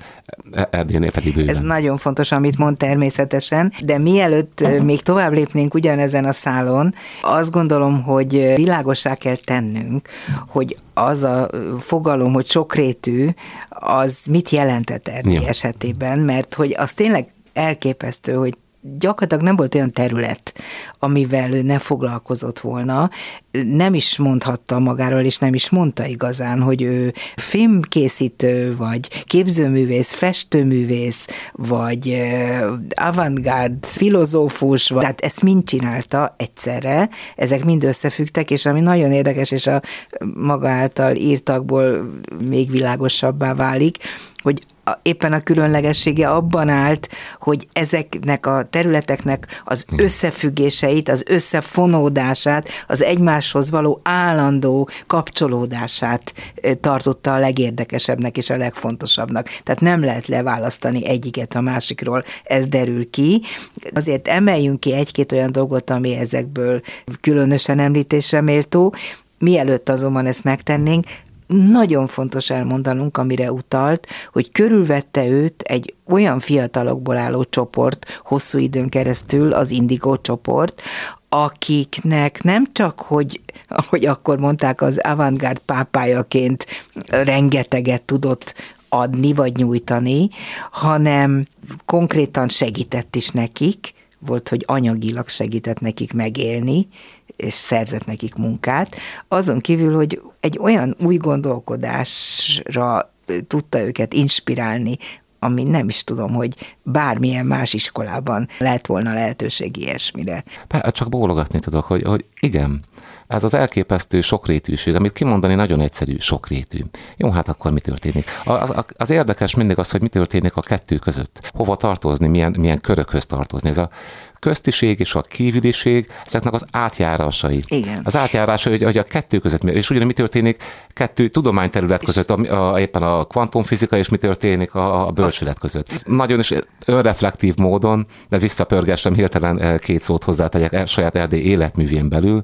e- Erdélynél pedig bőven. Ez nagyon fontos, amit mond természetesen, de mielőtt uh-huh. még tovább lépnénk ugyanezen a szálon, azt gondolom, hogy világosá kell tennünk, hogy az a fogalom, hogy sokrétű, az mit jelentett Erdély ja. esetében, mert hogy az tényleg elképesztő, hogy gyakorlatilag nem volt olyan terület, amivel ő ne foglalkozott volna. Nem is mondhatta magáról, és nem is mondta igazán, hogy ő filmkészítő, vagy képzőművész, festőművész, vagy avantgárd filozófus, vagy, tehát ezt mind csinálta egyszerre, ezek mind összefüggtek, és ami nagyon érdekes, és a maga által írtakból még világosabbá válik, hogy éppen a különlegessége abban állt, hogy ezeknek a területeknek az összefüggéseit, az összefonódását, az egymáshoz való állandó kapcsolódását tartotta a legérdekesebbnek és a legfontosabbnak. Tehát nem lehet leválasztani egyiket a másikról, ez derül ki. Azért emeljünk ki egy-két olyan dolgot, ami ezekből különösen említésre méltó, Mielőtt azonban ezt megtennénk, nagyon fontos elmondanunk, amire utalt, hogy körülvette őt egy olyan fiatalokból álló csoport hosszú időn keresztül, az Indigo csoport, akiknek nem csak, hogy, ahogy akkor mondták, az avantgárd pápájaként rengeteget tudott adni vagy nyújtani, hanem konkrétan segített is nekik, volt, hogy anyagilag segített nekik megélni, és szerzett nekik munkát. Azon kívül, hogy egy olyan új gondolkodásra tudta őket inspirálni, ami nem is tudom, hogy bármilyen más iskolában lehet volna lehetőség ilyesmire. Csak bólogatni tudok, hogy, hogy igen, ez az elképesztő sokrétűség, amit kimondani nagyon egyszerű, sokrétű. Jó, hát akkor mi történik? Az, az érdekes mindig az, hogy mi történik a kettő között. Hova tartozni, milyen, milyen körökhöz tartozni. Ez a köztiség és a kívüliség, ezeknek az átjárásai. Igen. Az átjárásai, hogy, hogy a kettő között, és ugyan mi történik kettő tudományterület között, a, a, éppen a kvantumfizika, és mi történik a, a bölcsület között. Ez nagyon is önreflektív módon, de visszapörgessem hirtelen eh, két szót hozzátegyek eh, saját Erdély életművén belül,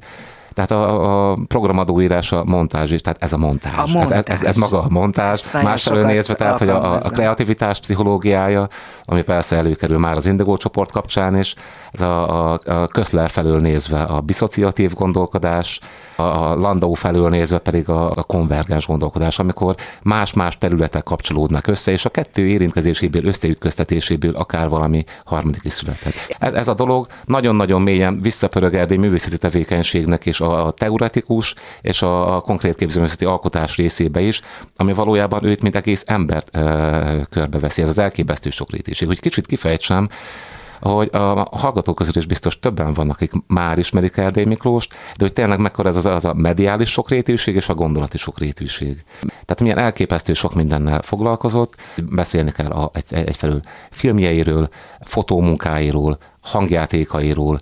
tehát a, a programadóírás a montázs is, tehát ez a montázs. A montázs. Ez, ez, ez maga a montázs. Másfelől nézve, tehát hogy a, a kreativitás pszichológiája, ami persze előkerül már az Indigo csoport kapcsán is, ez a, a, a Köszler felől nézve a diszociatív gondolkodás, a Landau felől nézve pedig a, a konvergens gondolkodás, amikor más-más területek kapcsolódnak össze, és a kettő érintkezéséből, összeütköztetéséből akár valami harmadik is születhet. Ez, ez a dolog nagyon-nagyon mélyen visszapörög Erdély művészeti tevékenységnek és a teoretikus és a, konkrét képzőművészeti alkotás részébe is, ami valójában őt, mint egész embert e, körbeveszi. Ez az elképesztő sokrétűség. Hogy kicsit kifejtsem, hogy a hallgatók közül is biztos többen vannak, akik már ismerik Erdély Miklóst, de hogy tényleg mekkora ez az, az a mediális sokrétűség és a gondolati sokrétűség. Tehát milyen elképesztő sok mindennel foglalkozott, beszélni kell a, egy, egyfelől filmjeiről, fotómunkáiról, hangjátékairól,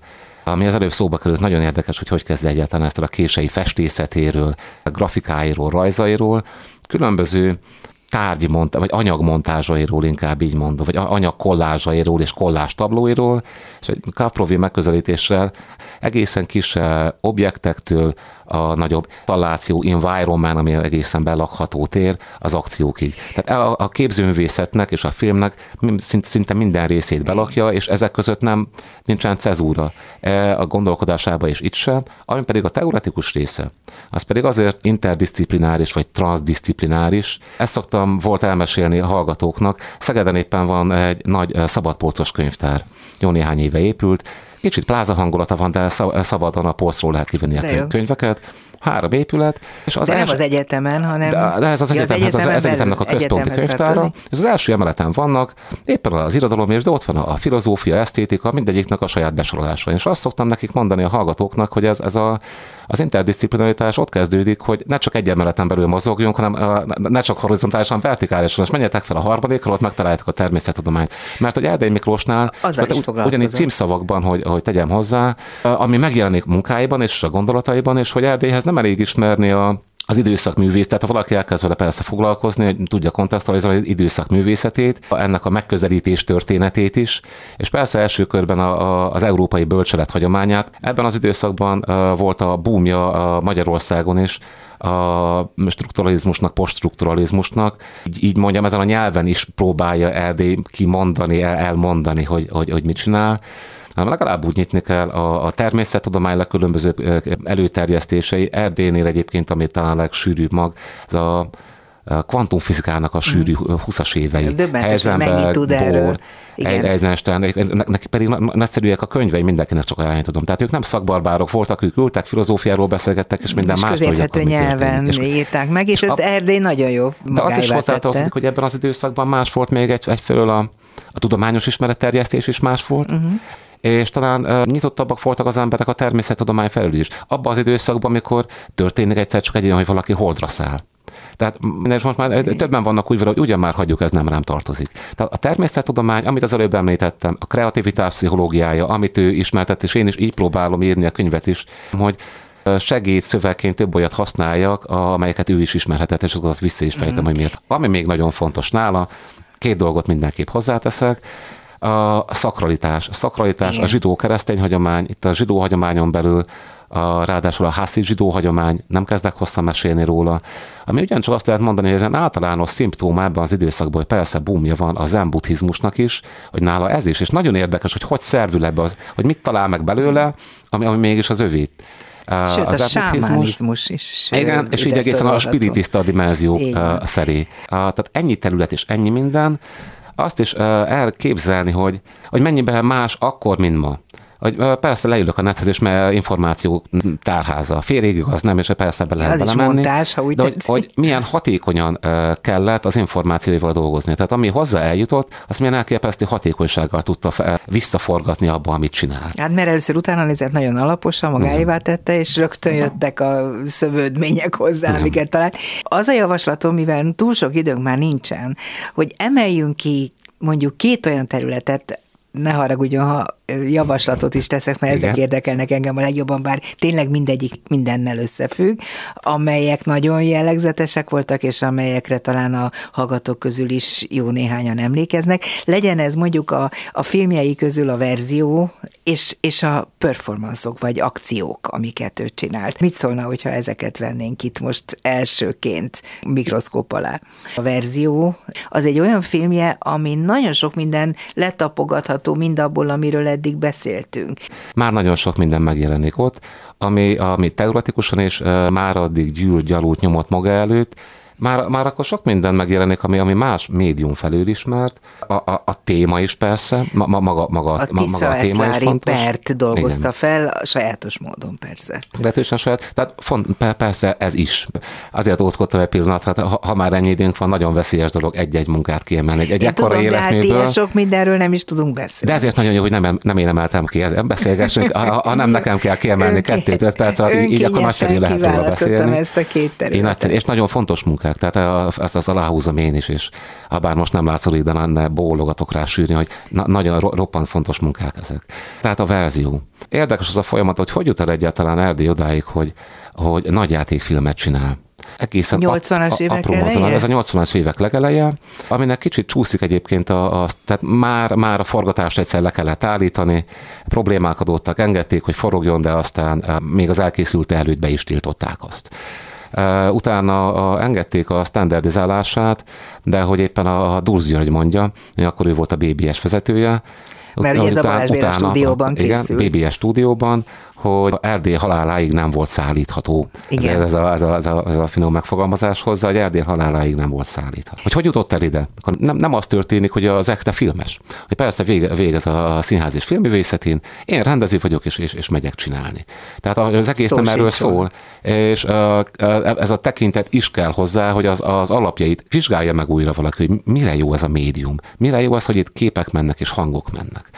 ami az előbb szóba került, nagyon érdekes, hogy hogy kezd egyáltalán ezt a kései festészetéről, grafikáiról, rajzairól, különböző tárgyi mont, vagy anyagmontázsairól inkább így mondom, vagy anyagkollázsairól és kollás tablóiról, és egy Kaprovi megközelítéssel egészen kis objektektől a nagyobb talláció environment, ami egészen belakható tér, az akciókig. Tehát a, a képzőművészetnek és a filmnek szinte minden részét belakja, és ezek között nem nincsen cezúra e, a gondolkodásába is itt sem, ami pedig a teoretikus része. Az pedig azért interdisziplináris vagy transdisziplináris. Ezt szoktam volt elmesélni a hallgatóknak. Szegeden éppen van egy nagy eh, szabadpolcos könyvtár. Jó néhány éve épült, kicsit pláza hangulata van, de szabadon a polcról lehet kivenni a könyveket három épület. És az de els... nem az egyetemen, hanem... De, de ez az, ja, egyetem, az, az, az egyetemnek a központi könyvtára. És az első emeleten vannak éppen az irodalom, és de ott van a filozófia, esztétika, mindegyiknek a saját besorolása. És azt szoktam nekik mondani a hallgatóknak, hogy ez, ez a, az interdisziplinaritás ott kezdődik, hogy ne csak egy emeleten belül mozogjunk, hanem ne csak horizontálisan, vertikálisan, és menjetek fel a harmadikra, ott megtaláljátok a természettudományt. Mert hogy Erdély Miklósnál, ugyanígy címszavakban, hogy, hogy tegyem hozzá, ami megjelenik munkáiban és a gondolataiban, és hogy Erdélyhez nem elég ismerni a az időszak művész, tehát ha valaki elkezd vele persze foglalkozni, hogy tudja kontextualizálni az időszak művészetét, ennek a megközelítés történetét is, és persze első körben a, a, az európai bölcselet hagyományát. Ebben az időszakban uh, volt a búmja a Magyarországon is, a strukturalizmusnak, poststrukturalizmusnak. Így, így mondjam, ezen a nyelven is próbálja Erdély kimondani, el, elmondani, hogy, hogy, hogy mit csinál hanem legalább úgy nyitni kell a, a természettudomány legkülönböző előterjesztései. Erdélynél egyébként, ami talán legsűrűbb mag, ez a kvantumfizikának a sűrű 20-as évei. Döbbentes, mennyit tud erről. Eisenstein, neki pedig nagyszerűek a könyvei, mindenkinek csak ajánlani tudom. Tehát ők nem szakbarbárok voltak, ők ültek, filozófiáról beszélgettek, és minden más. Közérthető nyelven és, írták meg, és, és ezt Erdély nagyon jó De az is hozzátartozik, hogy ebben az időszakban más volt még egy, egyfelől a, a tudományos ismeretterjesztés is más volt, uh-huh és talán nyitottabbak voltak az emberek a természettudomány felül is. Abban az időszakban, amikor történik egyszer csak egy olyan, hogy valaki holdra száll. Tehát és most már többen vannak úgy, hogy ugyan már hagyjuk, ez nem rám tartozik. Tehát a természettudomány, amit az előbb említettem, a kreativitás pszichológiája, amit ő ismertett, és én is így próbálom írni a könyvet is, hogy segít szövegként több olyat használjak, amelyeket ő is ismerhetett, és azokat vissza is fejtem, mm. hogy miért. Ami még nagyon fontos nála, két dolgot mindenképp hozzáteszek a szakralitás. A szakralitás, Igen. a zsidó-keresztény hagyomány, itt a zsidó hagyományon belül a, ráadásul a hászi zsidó hagyomány, nem kezdek hosszan mesélni róla, ami ugyancsak azt lehet mondani, hogy ez egy általános szimptóm ebben az időszakban, hogy persze bumja van a zen buddhizmusnak is, hogy nála ez is, és nagyon érdekes, hogy hogy szervül ebbe az, hogy mit talál meg belőle, ami, ami mégis az övét. Sőt, az a sámánizmus is. Igen, és így egészen a spiritista dimenzió felé. Tehát ennyi terület és ennyi minden, azt is elképzelni, hogy, hogy mennyiben más akkor, mint ma hogy persze leülök a nethez, mert információ tárháza. Félig igaz, nem, és persze be lehet Az belemenni. Montás, ha úgy de hogy, hogy, milyen hatékonyan kellett az információival dolgozni. Tehát ami hozzá eljutott, azt milyen elképesztő hatékonysággal tudta visszaforgatni abba, amit csinál. Hát mert először utána nézett nagyon alaposan, magáévá tette, és rögtön jöttek a szövődmények hozzá, Nem. amiket talált. Az a javaslatom, mivel túl sok időnk már nincsen, hogy emeljünk ki mondjuk két olyan területet, ne haragudjon, ha javaslatot is teszek, mert Igen. ezek érdekelnek engem a legjobban, bár tényleg mindegyik mindennel összefügg, amelyek nagyon jellegzetesek voltak, és amelyekre talán a hallgatók közül is jó néhányan emlékeznek. Legyen ez mondjuk a, a filmjei közül a verzió, és, és a performanszok vagy akciók, amiket ő csinált. Mit szólna, hogyha ezeket vennénk itt most elsőként mikroszkóp alá? A verzió az egy olyan filmje, ami nagyon sok minden letapogatható mind abból, amiről eddig beszéltünk. Már nagyon sok minden megjelenik ott, ami, ami teoretikusan és már addig gyűlt, gyalult, nyomott maga előtt, már, már akkor sok minden megjelenik, ami, ami más médium felül ismert. A, a, a téma is persze, ma, maga, maga, a, ma, maga a téma is fontos. Pert dolgozta Igen. fel, sajátos módon persze. Lehetősen saját, tehát font, persze ez is. Azért óckodtam egy pillanatra, ha, ha már ennyi időnk van, nagyon veszélyes dolog egy-egy munkát kiemelni. Egy, egy én ekkora tudom. De hát sok mindenről nem is tudunk beszélni. De ezért nagyon jó, hogy nem, nem én emeltem ki, ezzel beszélgessünk, ha, ha nem nekem kell kiemelni kettőt, perc alatt, így, így akkor nagyszerű lehet róla beszélni. ezt a két területet. Én, és nagyon fontos munkák, tehát ezt az aláhúzom én is, és ha bár most nem látszik, de lenne bólogatok rá sűrni, hogy na, nagyon roppant fontos munkák ezek. Tehát a verzió. Érdekes az a folyamat, hogy hogy jut el egyáltalán Erdély odáig, hogy, hogy nagyjátékfilmet csinál egészen 80-as évek eleje? Ez a 80-as évek legeleje, aminek kicsit csúszik egyébként, a, a, tehát már, már a forgatást egyszer le kellett állítani, problémák adottak, engedték, hogy forogjon, de aztán eh, még az elkészült előtt be is tiltották azt. Utána a, engedték a standardizálását, de hogy éppen a Dulz György mondja, akkor ő volt a BBS vezetője, mert ugye ez a Balázs Béla stúdióban készült. Igen, BBS stúdióban, hogy Erdély haláláig nem volt szállítható. Igen. Ez, ez, a, ez, a, ez, a, ez a finom megfogalmazás hozzá, hogy Erdély haláláig nem volt szállítható. Hogy hogy jutott el ide? Nem, nem az történik, hogy az ekte filmes. Hogy persze vége, végez a színház és filmművészetén, én rendező vagyok és, és, és megyek csinálni. Tehát az egész Szó nem erről szól, és ez a tekintet is kell hozzá, hogy az, az alapjait vizsgálja meg újra valaki, hogy mire jó ez a médium, mire jó az, hogy itt képek mennek és hangok mennek.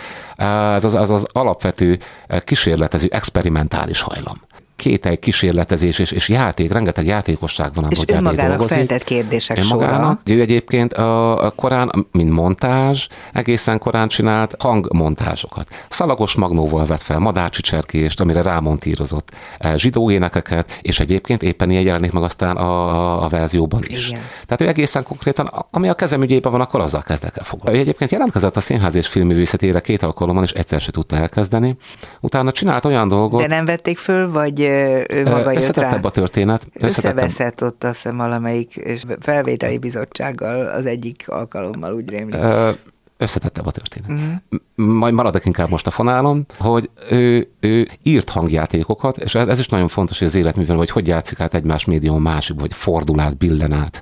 Ez az, az, az alapvető kísérletező, experimentális hajlam kételj, kísérletezés és, és játék, rengeteg játékosság van, és önmagának feltett kérdések sora. Ő egyébként a, a korán, mint montázs, egészen korán csinált hangmontázsokat. Szalagos magnóval vett fel madárcsicserkést, amire rámontírozott eh, zsidó énekeket, és egyébként éppen ilyen jelenik meg aztán a, a, a verzióban is. Igen. Tehát ő egészen konkrétan, ami a kezem ügyében van, akkor azzal kezdek el foglalni. Ő egyébként jelentkezett a színház és filmművészetére két alkalommal, és egyszer se tudta elkezdeni. Utána csinált olyan dolgot. De nem vették föl, vagy ő maga jött rá. a történet. Összeveszett ott azt hiszem valamelyik felvételi bizottsággal az egyik alkalommal, úgy rémlik. összetettebb a történet. Uh-huh. Majd maradok inkább most a fonálon, hogy ő, ő írt hangjátékokat, és ez is nagyon fontos, hogy az életművel, hogy hogy játszik át egymás médium másik, vagy fordul át, billen át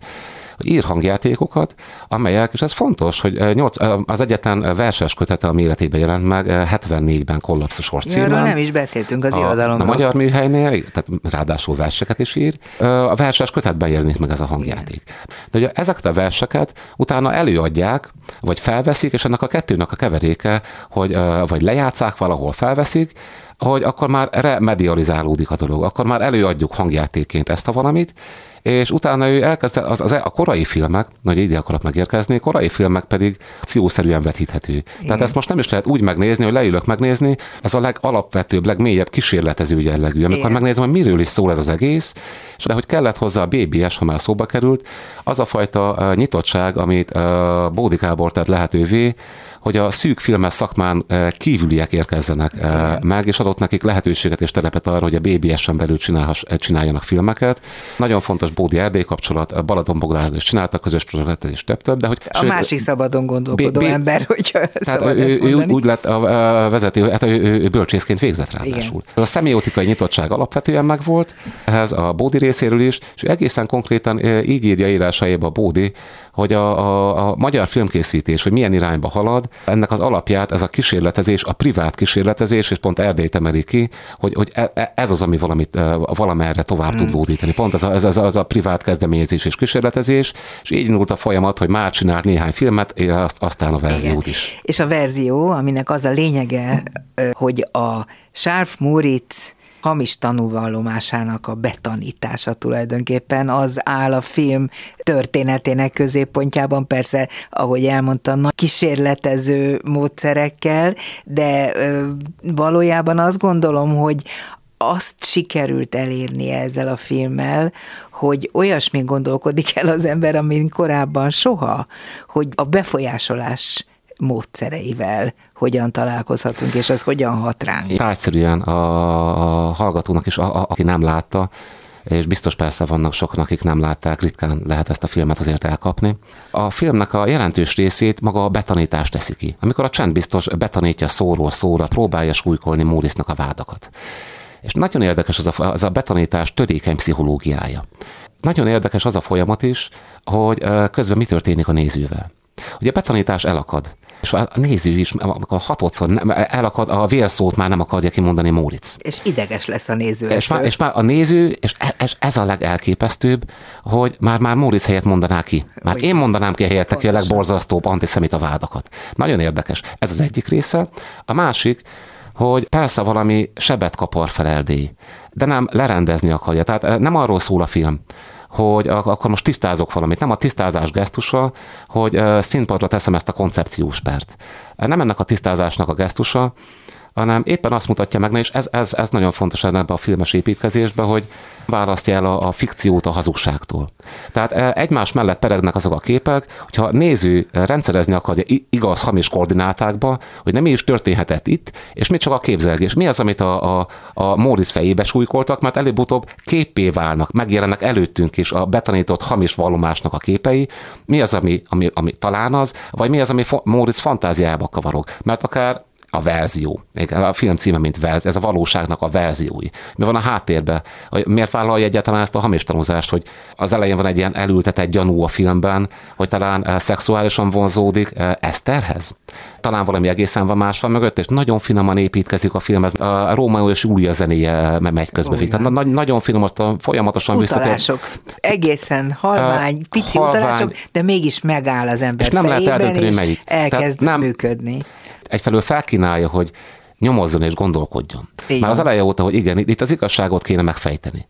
hogy ír hangjátékokat, amelyek, és ez fontos, hogy eh, eh, az egyetlen verses kötete a méretében jelent meg 74-ben eh, kollapszos címen. Arról nem is beszéltünk az a, irodalomról. A magyar műhelynél, tehát ráadásul verseket is ír, a verses kötetben jelenik meg ez a hangjáték. De ugye ezeket a verseket utána előadják, vagy felveszik, és ennek a kettőnek a keveréke, hogy vagy lejátszák valahol, felveszik, hogy akkor már remedializálódik a dolog, akkor már előadjuk hangjátékként ezt a valamit, és utána ő elkezdte, az, az, a korai filmek, nagy ide akarok megérkezni, korai filmek pedig akciószerűen vetíthető. Igen. Tehát ezt most nem is lehet úgy megnézni, hogy leülök megnézni, ez a legalapvetőbb, legmélyebb kísérletező jellegű, amikor Igen. megnézem, hogy miről is szól ez az egész, és de hogy kellett hozzá a BBS, ha már szóba került, az a fajta nyitottság, amit Bódi Gábor tett lehetővé, hogy a szűk filmes szakmán kívüliek érkezzenek Igen. meg, és adott nekik lehetőséget és telepet arra, hogy a BBS-en belül csináljanak filmeket. Nagyon fontos Bódi Erdély kapcsolat, Balaton Bogdánál is csináltak közös projektet és több-több. De hogy, a sőt, másik szabadon gondolkodó B- B- ember, hogyha szabad ő, ő, úgy lett a vezető, hát ő, ő bölcsészként végzett ráadásul. Igen. A szemiotikai nyitottság alapvetően megvolt, ehhez a Bódi részéről is, és egészen konkrétan így írja írásaiba Bódi, hogy a, a, a magyar filmkészítés, hogy milyen irányba halad, ennek az alapját ez a kísérletezés, a privát kísérletezés, és pont Erdélyt emeli ki, hogy, hogy e, e, ez az, ami valamit, valamerre tovább hmm. tud lódítani. Pont ez a, ez, ez, az a privát kezdeményezés és kísérletezés, és így indult a folyamat, hogy már csinált néhány filmet, azt, aztán a verziót Igen. is. És a verzió, aminek az a lényege, hogy a Sárf Moritz hamis tanúvallomásának a betanítása tulajdonképpen az áll a film történetének középpontjában, persze, ahogy elmondta, nagy kísérletező módszerekkel, de valójában azt gondolom, hogy azt sikerült elérni ezzel a filmmel, hogy olyasmi gondolkodik el az ember, amin korábban soha, hogy a befolyásolás módszereivel hogyan találkozhatunk, és ez hogyan hat ránk. Tárgyszerűen a, a hallgatónak is, a, a, aki nem látta, és biztos persze vannak sokan, akik nem látták, ritkán lehet ezt a filmet azért elkapni. A filmnek a jelentős részét maga a betanítást teszi ki. Amikor a csend biztos betanítja szóról szóra, próbálja súlykolni Mórisznak a vádakat. És nagyon érdekes az a, az a betanítás törékeny pszichológiája. Nagyon érdekes az a folyamat is, hogy közben mi történik a nézővel. Ugye a betanítás elakad és a néző is, amikor hatodszor elakad, a vérszót már nem akarja kimondani Móric. És ideges lesz a néző. És már, és már a néző, és ez, ez a legelképesztőbb, hogy már, már Móric helyett mondaná ki. Már hogy én mondanám ki a helyett ki a legborzasztóbb antiszemita vádakat. Nagyon érdekes. Ez az egyik része. A másik, hogy persze valami sebet kapar fel Erdély, de nem lerendezni akarja. Tehát eh, nem arról szól a film, hogy akkor most tisztázok valamit. Nem a tisztázás gesztusa, hogy színpadra teszem ezt a koncepciós pert. Nem ennek a tisztázásnak a gesztusa, hanem éppen azt mutatja meg, és ez, ez, ez nagyon fontos ebben a filmes építkezésben, hogy választja el a, a fikciót a hazugságtól. Tehát e, egymás mellett peregnek azok a képek, hogyha néző rendszerezni akarja igaz, hamis koordinátákba, hogy nem is történhetett itt, és mi csak a képzelgés. Mi az, amit a, a, a Móricz fejébe súlykoltak, mert előbb-utóbb képé válnak, megjelennek előttünk is a betanított hamis vallomásnak a képei. Mi az, ami, ami, ami talán az, vagy mi az, ami Móricz fantáziába kavarog. Mert akár a verzió. A film címe, mint verz, ez a valóságnak a verziói. Mi van a háttérben? Miért vállalja egyáltalán ezt a hamis tanúzást, hogy az elején van egy ilyen elültetett gyanú a filmben, hogy talán eh, szexuálisan vonzódik eh, Eszterhez? Talán valami egészen van más van mögött, és nagyon finoman építkezik a film, ez a Rómeó és Júlia zenéje megy közbe. Tehát na- nagyon finom, folyamatosan utalások, visszatér. egészen halvány, pici halvány, utalások, de mégis megáll az ember és nem lehet eldönteni, melyik. elkezd nem, működni egyfelől felkínálja, hogy nyomozzon és gondolkodjon. Igen. Már az eleje óta, hogy igen, itt az igazságot kéne megfejteni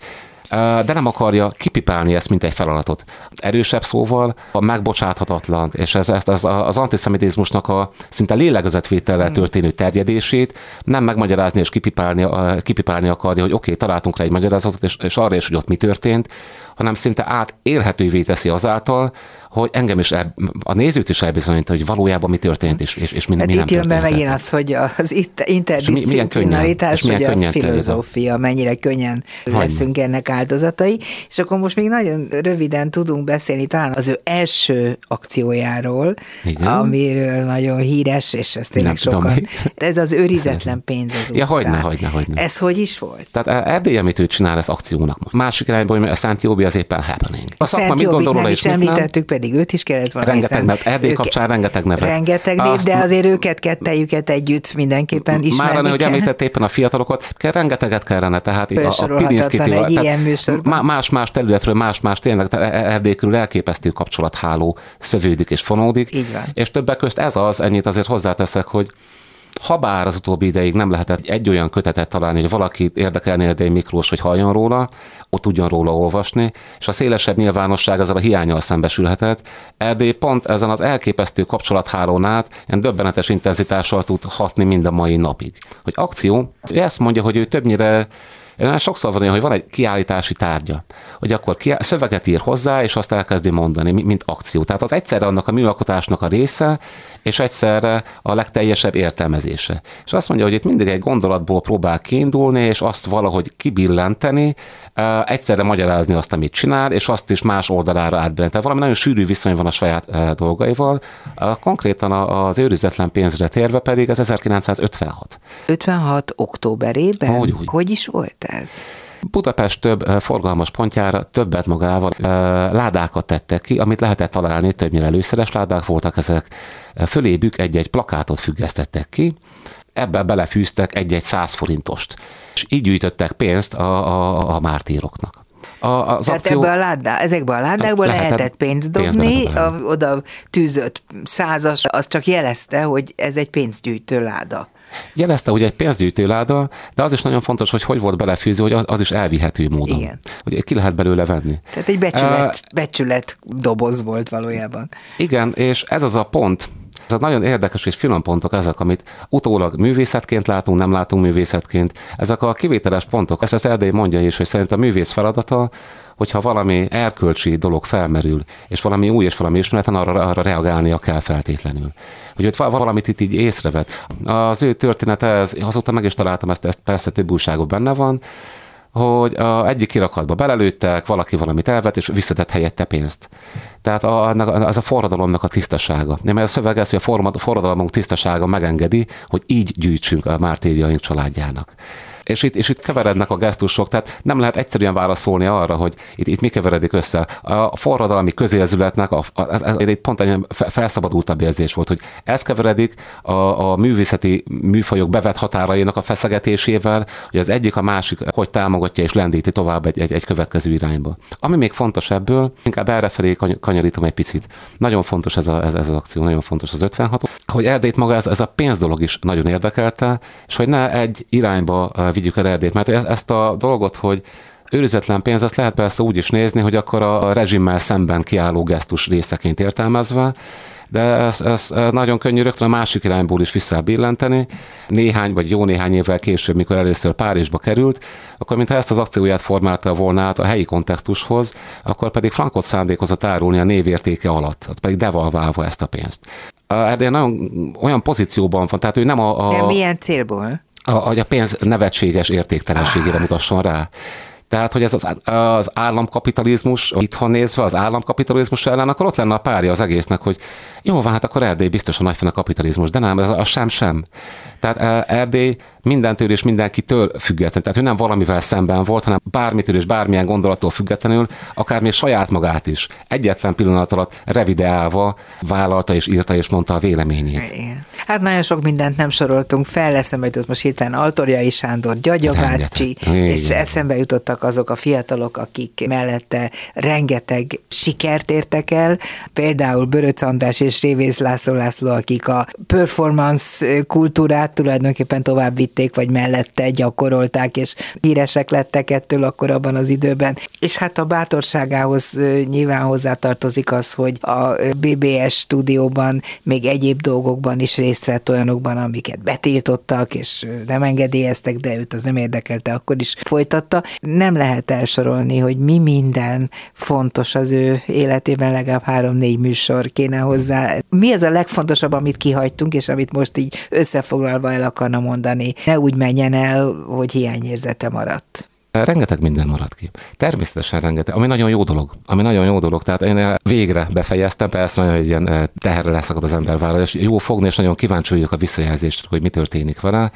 de nem akarja kipipálni ezt, mint egy feladatot. Erősebb szóval a megbocsáthatatlan, és ez, ez, ez az antiszemitizmusnak a szinte lélegözetvétellel hmm. történő terjedését nem megmagyarázni és kipipálni, kipipálni akarja, hogy oké, okay, találtunk rá egy magyarázatot, és, és arra is, hogy ott mi történt, hanem szinte átélhetővé teszi azáltal, hogy engem is el, a nézőt is elbizonyít, hogy valójában mi történt, és, és, és mi, hát mi nem jön be megint az, hogy az itt interdisziplinaritás, hogy a filozófia, mennyire könnyen leszünk ennek áldozatai, és akkor most még nagyon röviden tudunk beszélni talán az ő első akciójáról, Igen. amiről nagyon híres, és ez tényleg nem sokan. Ez az őrizetlen pénz az utcán. Ja, hogyne, hogyne, hogyne. Ez hogy is volt? Tehát Erdély, amit ő csinál, ez akciónak. Másik irányból, a Szent Az éppen happening. A, a szakma mit gondol róla is említettük, pedig őt is kellett volna. Rengeteg nevet, Erdély ők, kapcsán rengeteg nevet. Rengeteg név, de azért őket kettejüket együtt mindenképpen ismerni Már hogy említett éppen a fiatalokat, kell, rengeteget kellene, tehát a, a Pilinszki más-más területről, más-más tényleg Erdélykről elképesztő kapcsolatháló szövődik és fonódik. Így van. És többek közt ez az, ennyit azért hozzáteszek, hogy Habár az utóbbi ideig nem lehetett egy olyan kötetet találni, hogy valakit érdekelné Erdély Miklós, hogy halljon róla, ott tudjon róla olvasni, és a szélesebb nyilvánosság ezzel a hiányal szembesülhetett. Erdély pont ezen az elképesztő kapcsolathálón át ilyen döbbenetes intenzitással tud hatni mind a mai napig. Hogy akció, ő ezt mondja, hogy ő többnyire én sokszor van hogy van egy kiállítási tárgya, hogy akkor kiáll, szöveget ír hozzá, és azt elkezdi mondani, mint akció. Tehát az egyszerre annak a műalkotásnak a része, és egyszerre a legteljesebb értelmezése. És azt mondja, hogy itt mindig egy gondolatból próbál kiindulni, és azt valahogy kibillenteni, egyszerre magyarázni azt, amit csinál, és azt is más oldalára átbillenteni. Tehát valami nagyon sűrű viszony van a saját dolgaival. Konkrétan az őrizetlen pénzre térve pedig ez 1956. 56. októberében? Hogy, úgy. hogy is volt ez? Budapest több forgalmas pontjára többet magával ládákat tettek ki, amit lehetett találni, többnyire előszeres ládák voltak ezek. Fölébük egy-egy plakátot függesztettek ki, ebbe belefűztek egy-egy száz forintost. És így gyűjtöttek pénzt a, a, a mártíroknak. A, az Tehát akció... ebből a ládá, ezekből a ládákból lehetett, lehetett pénzt dobni, a, oda tűzött százas, az csak jelezte, hogy ez egy pénzgyűjtő láda. Jelezte, hogy egy pénzgyűjtő láda, de az is nagyon fontos, hogy hogy volt belefűző, hogy az is elvihető módon. Igen. Hogy ki lehet belőle venni. Tehát egy becsület, uh, becsület doboz volt valójában. Igen, és ez az a pont, ez nagyon érdekes és finom pontok ezek, amit utólag művészetként látunk, nem látunk művészetként. Ezek a kivételes pontok, ezt az Erdély mondja is, hogy szerint a művész feladata, hogyha valami erkölcsi dolog felmerül, és valami új és valami ismeretlen, arra, arra reagálnia kell feltétlenül hogy ott valamit itt így észrevet. Az ő története, ez, azóta meg is találtam ezt, ezt persze több újságok benne van, hogy a egyik kirakatba belelőttek, valaki valamit elvet, és visszatett helyette pénzt. Tehát a, az a forradalomnak a tisztasága. Nem, a szöveg ez, hogy a forradalomunk tisztasága megengedi, hogy így gyűjtsünk a mártírjaink családjának és itt, és itt keverednek a gesztusok, tehát nem lehet egyszerűen válaszolni arra, hogy itt, itt mi keveredik össze. A forradalmi közérzületnek a, a, a, itt pont egy felszabadultabb érzés volt, hogy ez keveredik a, a művészeti műfajok bevett határainak a feszegetésével, hogy az egyik a másik hogy támogatja és lendíti tovább egy, egy, egy következő irányba. Ami még fontos ebből, inkább errefelé kanyarítom egy picit. Nagyon fontos ez, a, ez, ez az akció, nagyon fontos az 56 hogy Erdélyt maga ez, ez a pénz dolog is nagyon érdekelte, és hogy ne egy irányba vigyük el Erdélyt. Mert ezt a dolgot, hogy őrizetlen pénz, azt lehet persze úgy is nézni, hogy akkor a rezsimmel szemben kiálló gesztus részeként értelmezve, de ez, ez nagyon könnyű rögtön a másik irányból is visszabillenteni. Néhány vagy jó néhány évvel később, mikor először Párizsba került, akkor mintha ezt az akcióját formálta volna át a helyi kontextushoz, akkor pedig Frankot szándékozott árulni a névértéke alatt, pedig devalválva ezt a pénzt. Erdély nagyon olyan pozícióban van, tehát ő nem a... a De milyen célból? A, a pénz nevetséges értéktelenségére mutasson rá. Tehát, hogy ez az, az államkapitalizmus, itthon nézve az államkapitalizmus ellen, akkor ott lenne a párja az egésznek, hogy jó van, hát akkor Erdély biztosan nagyfen a kapitalizmus, de nem, ez a sem sem. Tehát eh, Erdély mindentől és mindenkitől független. Tehát ő nem valamivel szemben volt, hanem bármitől és bármilyen gondolattól függetlenül, akár még saját magát is egyetlen pillanat alatt revideálva vállalta és írta és mondta a véleményét. Igen. Hát nagyon sok mindent nem soroltunk fel, eszembe jutott most hirtelen Altorjai Sándor, Gyagya bácsi, és eszembe jutottak azok a fiatalok, akik mellette rengeteg sikert értek el, például Böröc András és Révész László László, akik a performance kultúrát tulajdonképpen tovább vitték, vagy mellette gyakorolták, és híresek lettek ettől akkor abban az időben. És hát a bátorságához nyilván hozzátartozik az, hogy a BBS stúdióban még egyéb dolgokban is részt vett olyanokban, amiket betiltottak, és nem engedélyeztek, de őt az nem érdekelte, akkor is folytatta. Nem lehet elsorolni, hogy mi minden fontos az ő életében, legalább három-négy műsor kéne hozzá. Mi az a legfontosabb, amit kihagytunk, és amit most így összefoglalva el akarna mondani? Ne úgy menjen el, hogy hiányérzete maradt. Rengeteg minden maradt ki. Természetesen rengeteg, ami nagyon jó dolog. Ami nagyon jó dolog. Tehát én végre befejeztem, persze nagyon egy ilyen eh, teherre leszakad az ember vállal, és jó fogni, és nagyon kíváncsi vagyok a visszajelzést, hogy mi történik vele.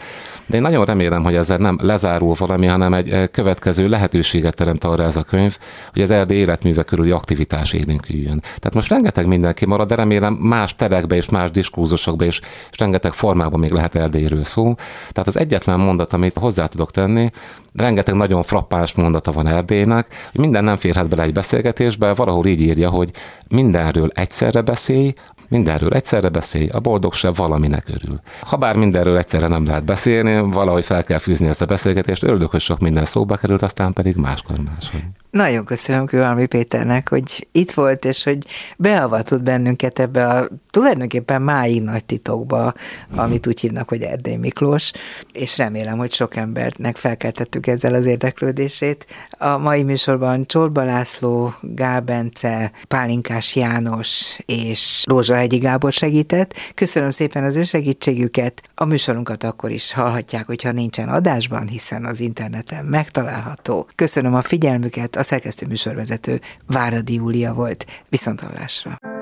De én nagyon remélem, hogy ezzel nem lezárul valami, hanem egy eh, következő lehetőséget teremt arra ez a könyv, hogy az erdély életműve körüli aktivitás élénküljön. Tehát most rengeteg mindenki marad, de remélem más terekbe és más diskurzusokba és, és rengeteg formában még lehet Erdélyről szó. Tehát az egyetlen mondat, amit hozzá tudok tenni, rengeteg nagyon frappáns mondata van Erdélynek, hogy minden nem férhet bele egy beszélgetésbe, valahol így írja, hogy mindenről egyszerre beszélj, mindenről egyszerre beszélj, a boldogság valaminek örül. Ha bár mindenről egyszerre nem lehet beszélni, valahogy fel kell fűzni ezt a beszélgetést, örülök, hogy sok minden szóba került, aztán pedig máskor máshogy. Nagyon köszönöm Kőhalmi Péternek, hogy itt volt, és hogy beavatott bennünket ebbe a tulajdonképpen mái nagy titokba, amit úgy hívnak, hogy Erdély Miklós, és remélem, hogy sok embernek felkeltettük ezzel az érdeklődését. A mai műsorban Csorba László, Gál Bence, Pálinkás János és Rózsa Egyi Gábor segített. Köszönöm szépen az ő segítségüket. A műsorunkat akkor is hallhatják, hogyha nincsen adásban, hiszen az interneten megtalálható. Köszönöm a figyelmüket, a szerkesztő műsorvezető Váradi Júlia volt. Viszontlátásra!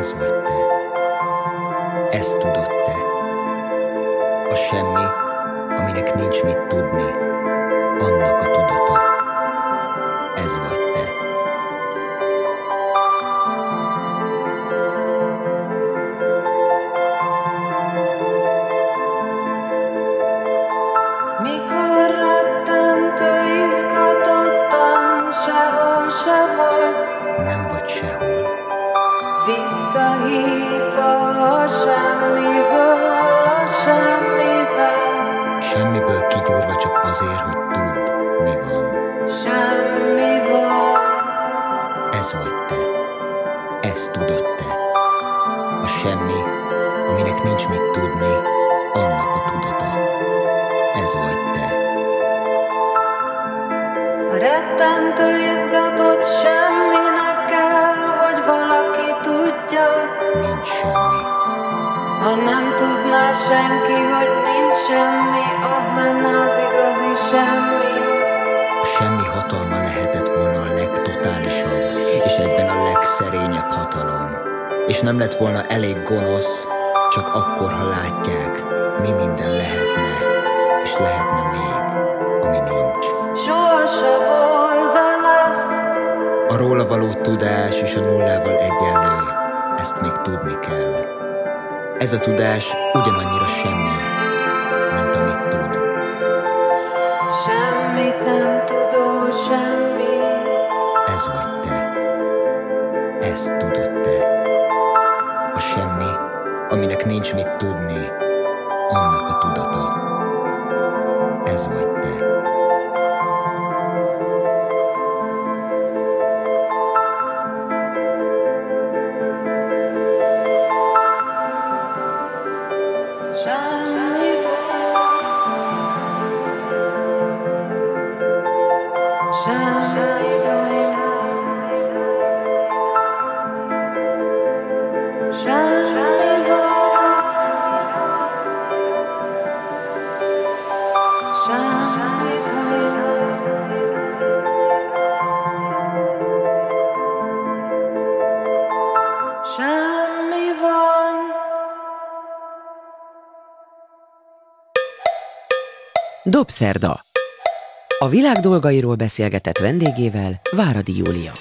Ez vagy te. Ezt tudod te. A semmi, aminek nincs mit tudni, annak a tudata. Ez vagy semmiből a semmibe Semmiből kigyúrva csak azért, hogy tudd, mi van. Semmi van Ez vagy te. Ezt tudod te. A semmi, aminek nincs mit tudni, annak a tudata. Ez vagy te. A rettentő senki, hogy nincs semmi Az lenne az igazi semmi semmi hatalma lehetett volna a legtotálisabb, és egyben a legszerényebb hatalom. És nem lett volna elég gonosz, csak akkor, ha látják, mi minden lehetne, és lehetne még, ami nincs. Soha se volt, de lesz A róla való tudás és a nullával egyenlő, ezt még tudni kell. Ez a tudás ugyanannyira semmi, Dobszerda. A világ dolgairól beszélgetett vendégével Váradi Júlia.